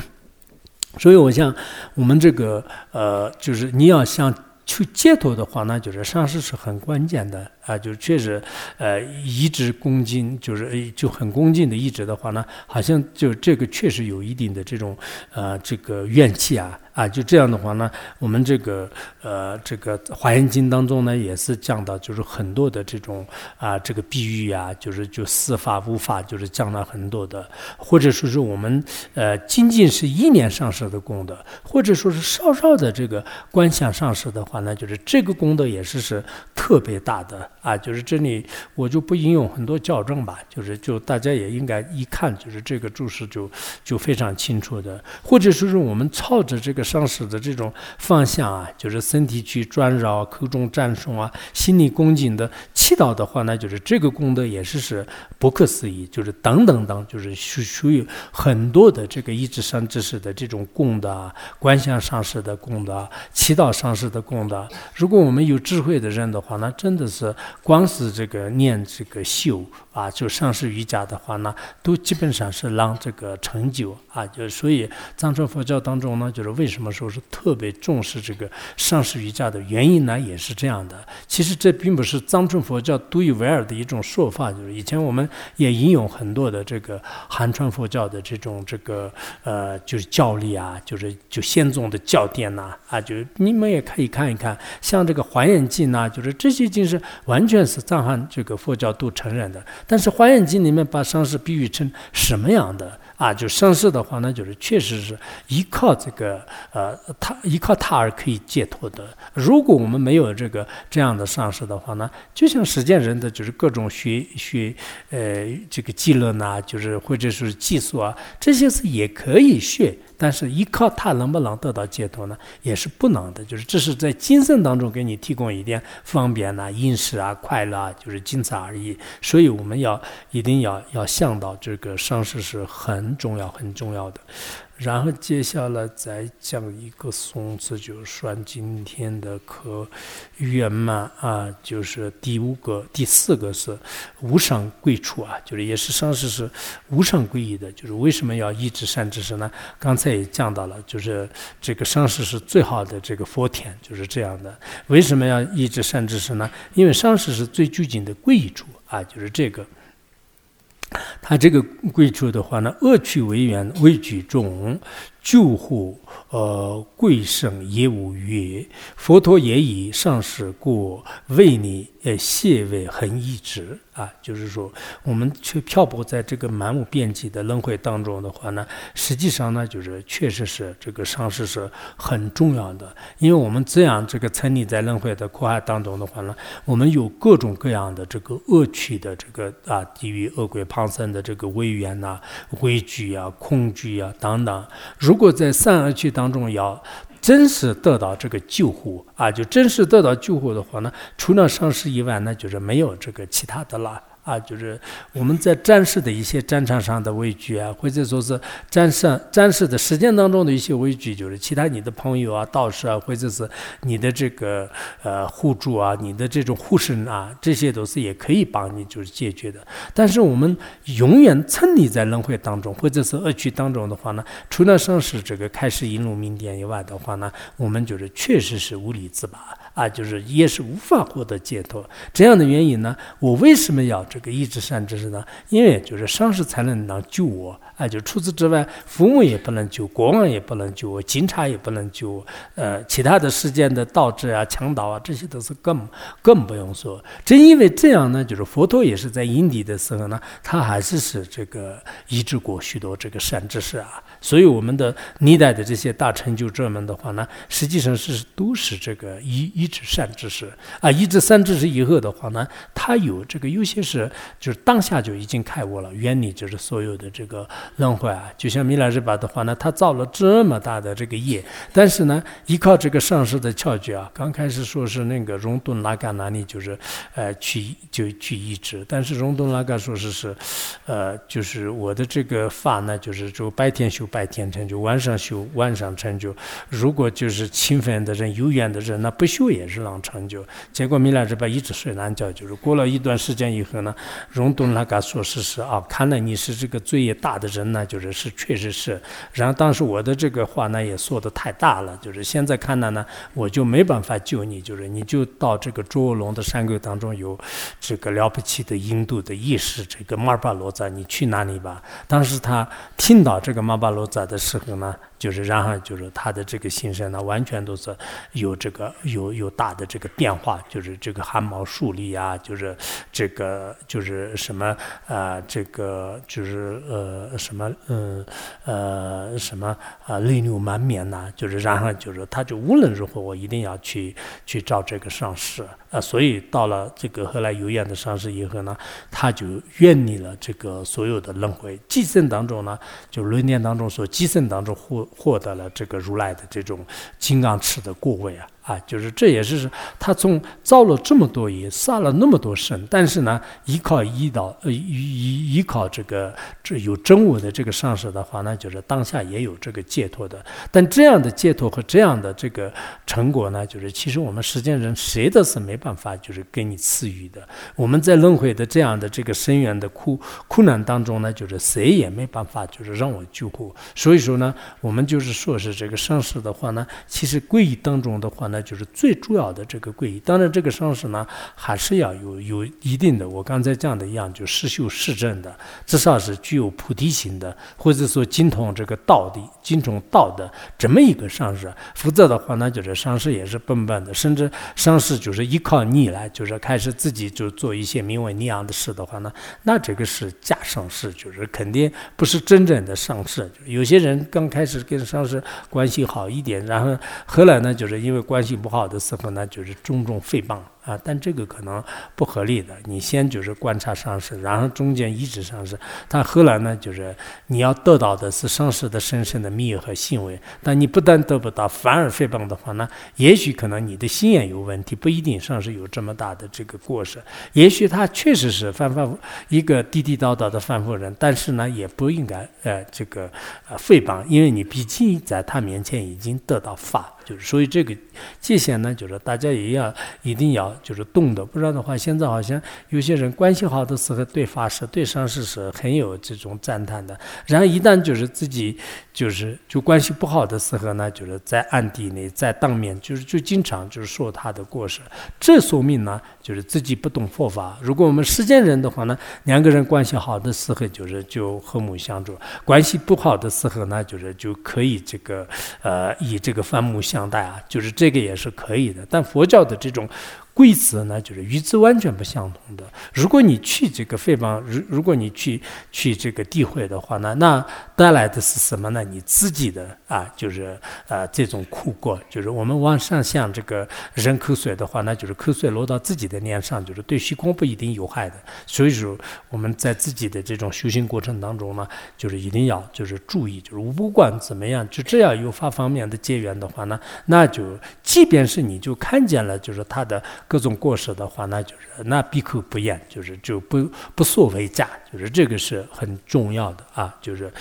(laughs) 所以我想，我们这个呃，就是你要想去街头的话，呢就是上市是很关键的。啊，就确实，呃，一直恭敬，就是就很恭敬的一直的话呢，好像就这个确实有一定的这种呃这个怨气啊啊，就这样的话呢，我们这个呃这个《华严经》当中呢，也是讲到就是很多的这种啊这个比喻啊，就是就四法五法，就是讲了很多的，或者说是我们呃仅仅是一年上市的功德，或者说是稍稍的这个观想上市的话呢，就是这个功德也是是特别大的。啊，就是这里我就不引用很多校正吧，就是就大家也应该一看，就是这个注释就就非常清楚的，或者说是我们操着这个上师的这种方向啊，就是身体去转绕，口中赞颂啊，心里恭敬的祈祷的话呢，就是这个功德也是是不可思议，就是等等等，就是属属于很多的这个一智三知识的这种功德啊，观想上师的功德啊，祈祷上师的功德。啊如果我们有智慧的人的话，那真的是。光是这个念这个修啊，就上师瑜伽的话呢，都基本上是让这个成就啊，就所以藏传佛教当中呢，就是为什么说是特别重视这个上师瑜伽的原因呢，也是这样的。其实这并不是藏传佛教独一无二的一种说法，就是以前我们也引用很多的这个汉传佛教的这种这个呃，就是教理啊，就是就先宗的教典呐啊，就你们也可以看一看，像这个华严经呐，就是这些经是。完全是藏汉这个佛教都承认的，但是《华严经》里面把上师比喻成什么样的啊？就上师的话呢，就是确实是依靠这个呃，他依靠他而可以解脱的。如果我们没有这个这样的上师的话呢，就像实践人的就是各种学 (laughs) 学呃这个技能呐，就是或者是技术啊，这些是也可以学。但是依靠它能不能得到解脱呢？也是不能的。就是这是在精神当中给你提供一点方便呐、饮食啊、快乐啊，就是仅此而已。所以我们要一定要要想到这个上师是很重要、很重要的。然后接下来再讲一个颂词，就是算今天的课圆满啊，就是第五个、第四个是无上贵处啊，就是也是上师是无上贵意的，就是为什么要一直善知识呢？刚才也讲到了，就是这个上师是最好的这个佛田，就是这样的。为什么要一直善知识呢？因为上师是最具近的贵处啊，就是这个。他这个贵族的话呢，恶趣为源，畏举重，救护呃贵圣也无曰，佛陀也以上师故为你呃谢为恒一直啊，就是说我们却漂泊在这个满目遍际的轮回当中的话呢，实际上呢，就是确实是这个上师是很重要的，因为我们这样这个沉溺在轮回的苦海当中的话呢，我们有各种各样的这个恶趣的这个啊地狱恶鬼旁生的这个威严呐、畏惧呀、恐惧呀等等，如如果在善恶趣当中要真实得到这个救护啊，就真实得到救护的话呢，除了上师以外，那就是没有这个其他的了。啊，就是我们在战士的一些战场上的畏惧啊，或者说是战胜战士的实践当中的一些畏惧，就是其他你的朋友啊、道士啊，或者是你的这个呃互助啊、你的这种护身啊，这些都是也可以帮你就是解决的。但是我们永远沉溺在轮回当中，或者是恶趣当中的话呢，除了上师这个开始引入明点以外的话呢，我们就是确实是无力自拔。啊，就是也是无法获得解脱这样的原因呢。我为什么要这个一直善知识呢？因为就是上师才能能救我。啊，就除此之外，父母也不能救，国王也不能救，警察也不能救。呃，其他的事件的盗智啊、强盗啊，这些都是更更不用说。正因为这样呢，就是佛陀也是在因地的时候呢，他还是是这个医治过许多这个善知识啊。所以我们的历代的这些大成就者们的话呢，实际上是都是这个医医治善知识啊，医治善知识以后的话呢，他有这个有些是就是当下就已经开悟了，原理就是所有的这个。轮回啊，就像米拉日巴的话呢，他造了这么大的这个业，但是呢，依靠这个上师的窍诀啊，刚开始说是那个荣顿拉嘎那里就是，呃，去就去医治，但是荣顿拉嘎说是是，呃，就是我的这个法呢，就是就白天修白天成就，晚上修晚上成就。如果就是勤奋的人、有缘的人，那不修也是能成就。结果米拉日巴一直睡懒觉，就是过了一段时间以后呢，荣顿拉嘎说是是啊，看来你是这个罪业大的人。人呢，就是是确实是，然后当时我的这个话呢也说的太大了，就是现在看来呢，我就没办法救你，就是你就到这个卓龙的山沟当中有这个了不起的印度的意识，这个马尔巴罗扎，你去哪里吧？当时他听到这个马巴罗扎的时候呢。就是然后就是他的这个心身呢，完全都是有这个有有大的这个变化，就是这个汗毛竖立啊，就是这个就是什么啊，这个就是呃什么嗯呃什么啊泪流满面呐，就是然后就是他就无论如何我一定要去去找这个上师啊，所以到了这个后来有缘的上市以后呢，他就远离了这个所有的轮回，寄生当中呢，就论点当中所寄生当中获。获得了这个如来的这种金刚尺的过位啊。啊，就是这也是他从造了这么多业，杀了那么多生，但是呢，依靠医道，呃，依依依靠这个这有真我的这个上师的话，那就是当下也有这个解脱的。但这样的解脱和这样的这个成果呢，就是其实我们世间人谁都是没办法，就是给你赐予的。我们在轮回的这样的这个深渊的苦苦难当中呢，就是谁也没办法，就是让我救护。所以说呢，我们就是说是这个上师的话呢，其实皈依当中的话呢。就是最主要的这个皈依，当然这个上师呢，还是要有有一定的，我刚才讲的一样，就实修实证的，至少是具有菩提心的，或者说精通这个道的、精通道的这么一个上师。否则的话呢，就是上师也是笨笨的，甚至上师就是依靠你来，就是开始自己就做一些名为你样的事的话呢，那这个是假上师，就是肯定不是真正的上师。有些人刚开始跟上师关系好一点，然后后来呢，就是因为关。关系不好的时候呢，就是种种诽谤。啊，但这个可能不合理的。你先就是观察上师，然后中间一直上师，但后来呢，就是你要得到的是上师的深深的密和行为。但你不但得不到，反而诽谤的话呢，也许可能你的心眼有问题，不一定上师有这么大的这个过失。也许他确实是反反一个地地道道的反复人，但是呢，也不应该呃这个呃诽谤，因为你毕竟在他面前已经得到法。就是，所以这个界限呢，就是大家也要一定要就是动的，不然的话，现在好像有些人关系好的时候对法师、对上师是很有这种赞叹的，然后一旦就是自己就是就关系不好的时候呢，就是在暗地里在当面就是就经常就是说他的过失，这说明呢就是自己不懂佛法。如果我们世间人的话呢，两个人关系好的时候就是就和睦相处，关系不好的时候呢，就是就可以这个呃以这个反目。相待啊，就是这个也是可以的，但佛教的这种。规则呢，就是与之完全不相同的。如果你去这个诽谤，如如果你去去这个诋毁的话呢，那带来的是什么呢？你自己的啊，就是啊这种苦果，就是我们往上向这个扔口水的话，那就是口水落到自己的脸上，就是对虚空不一定有害的。所以说我们在自己的这种修行过程当中呢，就是一定要就是注意，就是不管怎么样，就这样有法方面的结缘的话呢，那就即便是你就看见了，就是他的。各种过失的话，那就是那闭口不言，就是就不不所为假，就是这个是很重要的啊，就是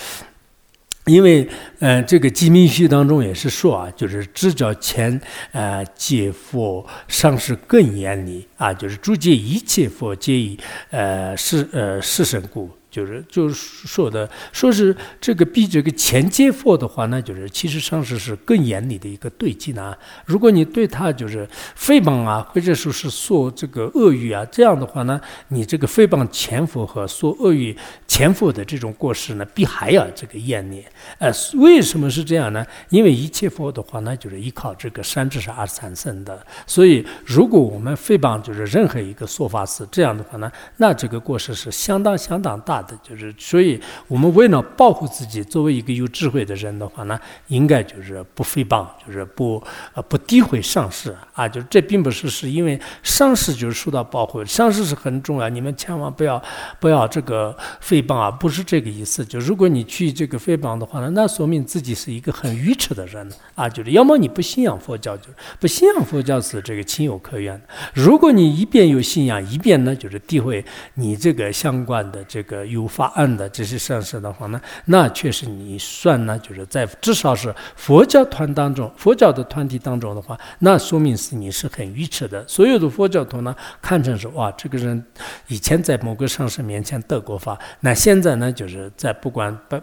因为嗯，这个《鸡鸣序》当中也是说啊，就是知教前呃解佛上师更严厉啊，就是诸戒一切佛皆以呃是呃是身故。就是就是说的，说是这个比这个前接佛的话，那就是其实上是是更严厉的一个对境呢。如果你对他就是诽谤啊，或者说是说这个恶语啊，这样的话呢，你这个诽谤前佛和说恶语前佛的这种过失呢，比还要这个严厉。呃，为什么是这样呢？因为一切佛的话呢，就是依靠这个三智而产生的。所以，如果我们诽谤就是任何一个说法是这样的话呢，那这个过失是相当相当大的。就是，所以我们为了保护自己，作为一个有智慧的人的话呢，应该就是不诽谤，就是不呃不诋毁上师啊。就这并不是是因为上师就是受到保护，上师是很重要，你们千万不要不要这个诽谤啊，不是这个意思。就如果你去这个诽谤的话呢，那说明自己是一个很愚痴的人啊。就是要么你不信仰佛教，就不信仰佛教是这个情有可原。如果你一边有信仰，一边呢就是诋毁你这个相关的这个。有法案的这些上师的话呢，那确实你算呢，就是在至少是佛教团当中，佛教的团体当中的话，那说明是你是很愚痴的。所有的佛教徒呢，看成是哇，这个人以前在某个上师面前得过法，那现在呢，就是在不管不。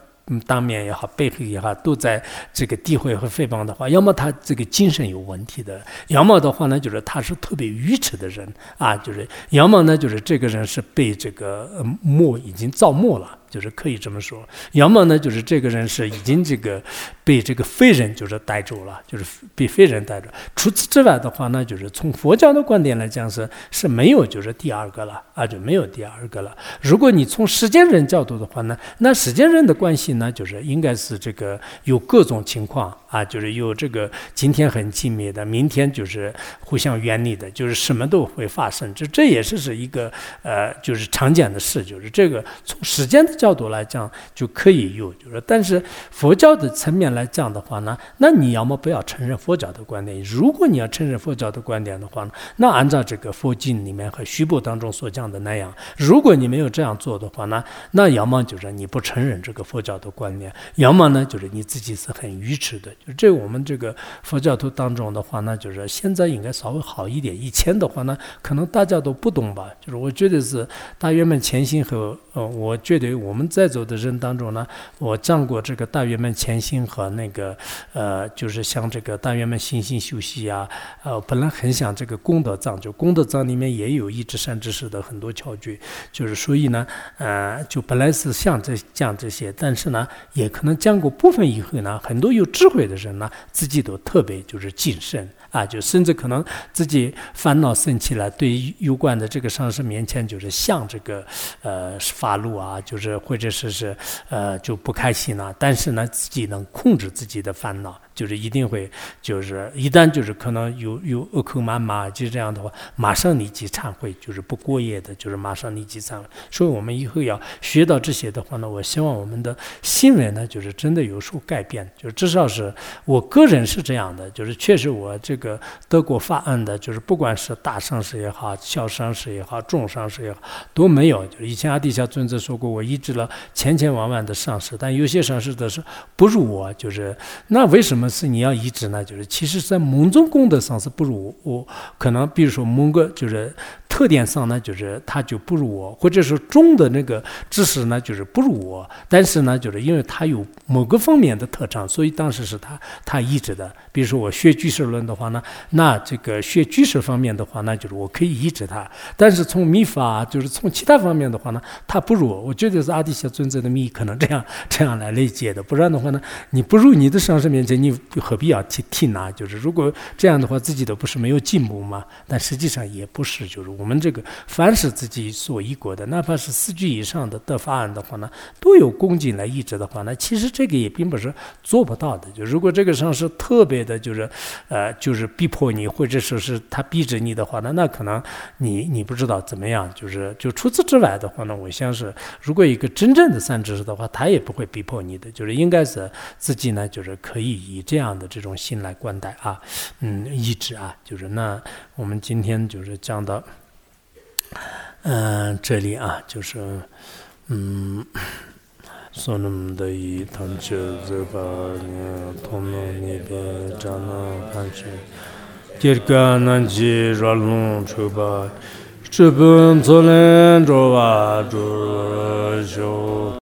当面也好，背后也好，都在这个诋毁和诽谤的话，要么他这个精神有问题的，要么的话呢，就是他是特别愚痴的人啊，就是要么呢，就是这个人是被这个魔已经造没了。就是可以这么说，要么呢，就是这个人是已经这个被这个非人就是逮住了，就是被非人逮住。除此之外的话呢，就是从佛教的观点来讲是是没有就是第二个了啊，就没有第二个了。如果你从时间人角度的话呢，那时间人的关系呢，就是应该是这个有各种情况啊，就是有这个今天很亲密的，明天就是互相远离的，就是什么都会发生。这这也是是一个呃，就是常见的事，就是这个从时间的。角度来讲就可以有，就是，但是佛教的层面来讲的话呢，那你要么不要承认佛教的观点。如果你要承认佛教的观点的话呢，那按照这个佛经里面和虚部当中所讲的那样，如果你没有这样做的话呢，那要么就是你不承认这个佛教的观点，要么呢就是你自己是很愚痴的。就这我们这个佛教徒当中的话呢，就是现在应该稍微好一点。以前的话呢，可能大家都不懂吧。就是我觉得是大圆满前行和呃，我觉得我。们在座的人当中呢，我讲过这个大圆满前行和那个呃，就是像这个大圆满行行修习啊，呃，本来很想这个功德藏，就功德藏里面也有一至善知识的很多窍诀，就是所以呢，呃，就本来是像这讲这些，但是呢，也可能讲过部分以后呢，很多有智慧的人呢，自己都特别就是谨慎。啊，就甚至可能自己烦恼生气了，对有关的这个上师面前，就是向这个呃发怒啊，就是或者是是呃就不开心了。但是呢，自己能控制自己的烦恼，就是一定会，就是一旦就是可能有有恶口谩骂，就这样的话，马上立即忏悔，就是不过夜的，就是马上立即忏悔。所以我们以后要学到这些的话呢，我希望我们的行为呢，就是真的有所改变，就是至少是我个人是这样的，就是确实我这个德国发案的，就是不管是大伤势也好，小伤势也好，重伤势也好，都没有。就是以前阿底峡尊者说过，我医治了千千万万的上师，但有些上师的是不如我，就是那为什么？是你要移植呢？就是其实，在某种功德上是不如我，可能比如说某个就是。特点上呢，就是他就不如我，或者说中的那个知识呢，就是不如我。但是呢，就是因为他有某个方面的特长，所以当时是他他移植的。比如说我学居士论的话呢，那这个学居士方面的话，那就是我可以移植他。但是从密法，就是从其他方面的话呢，他不如我。我觉得是阿底峡尊者的密可能这样这样来理解的。不然的话呢，你不如你的上师面前，你何必要听听呢？就是如果这样的话，自己都不是没有进步吗？但实际上也不是，就是我。们这个凡是自己所依过的，哪怕是四句以上的得法案的话呢，都有恭敬来抑制的话呢，其实这个也并不是做不到的。就如果这个上是特别的，就是呃，就是逼迫你，或者说是他逼着你的话呢，那可能你你不知道怎么样。就是就除此之外的话呢，我想是如果一个真正的三知识的话，他也不会逼迫你的。就是应该是自己呢，就是可以以这样的这种心来观待啊，嗯，一直啊，就是那我们今天就是讲到。嗯，这里啊，就是，嗯，说那么的一趟车子把那通了那边站了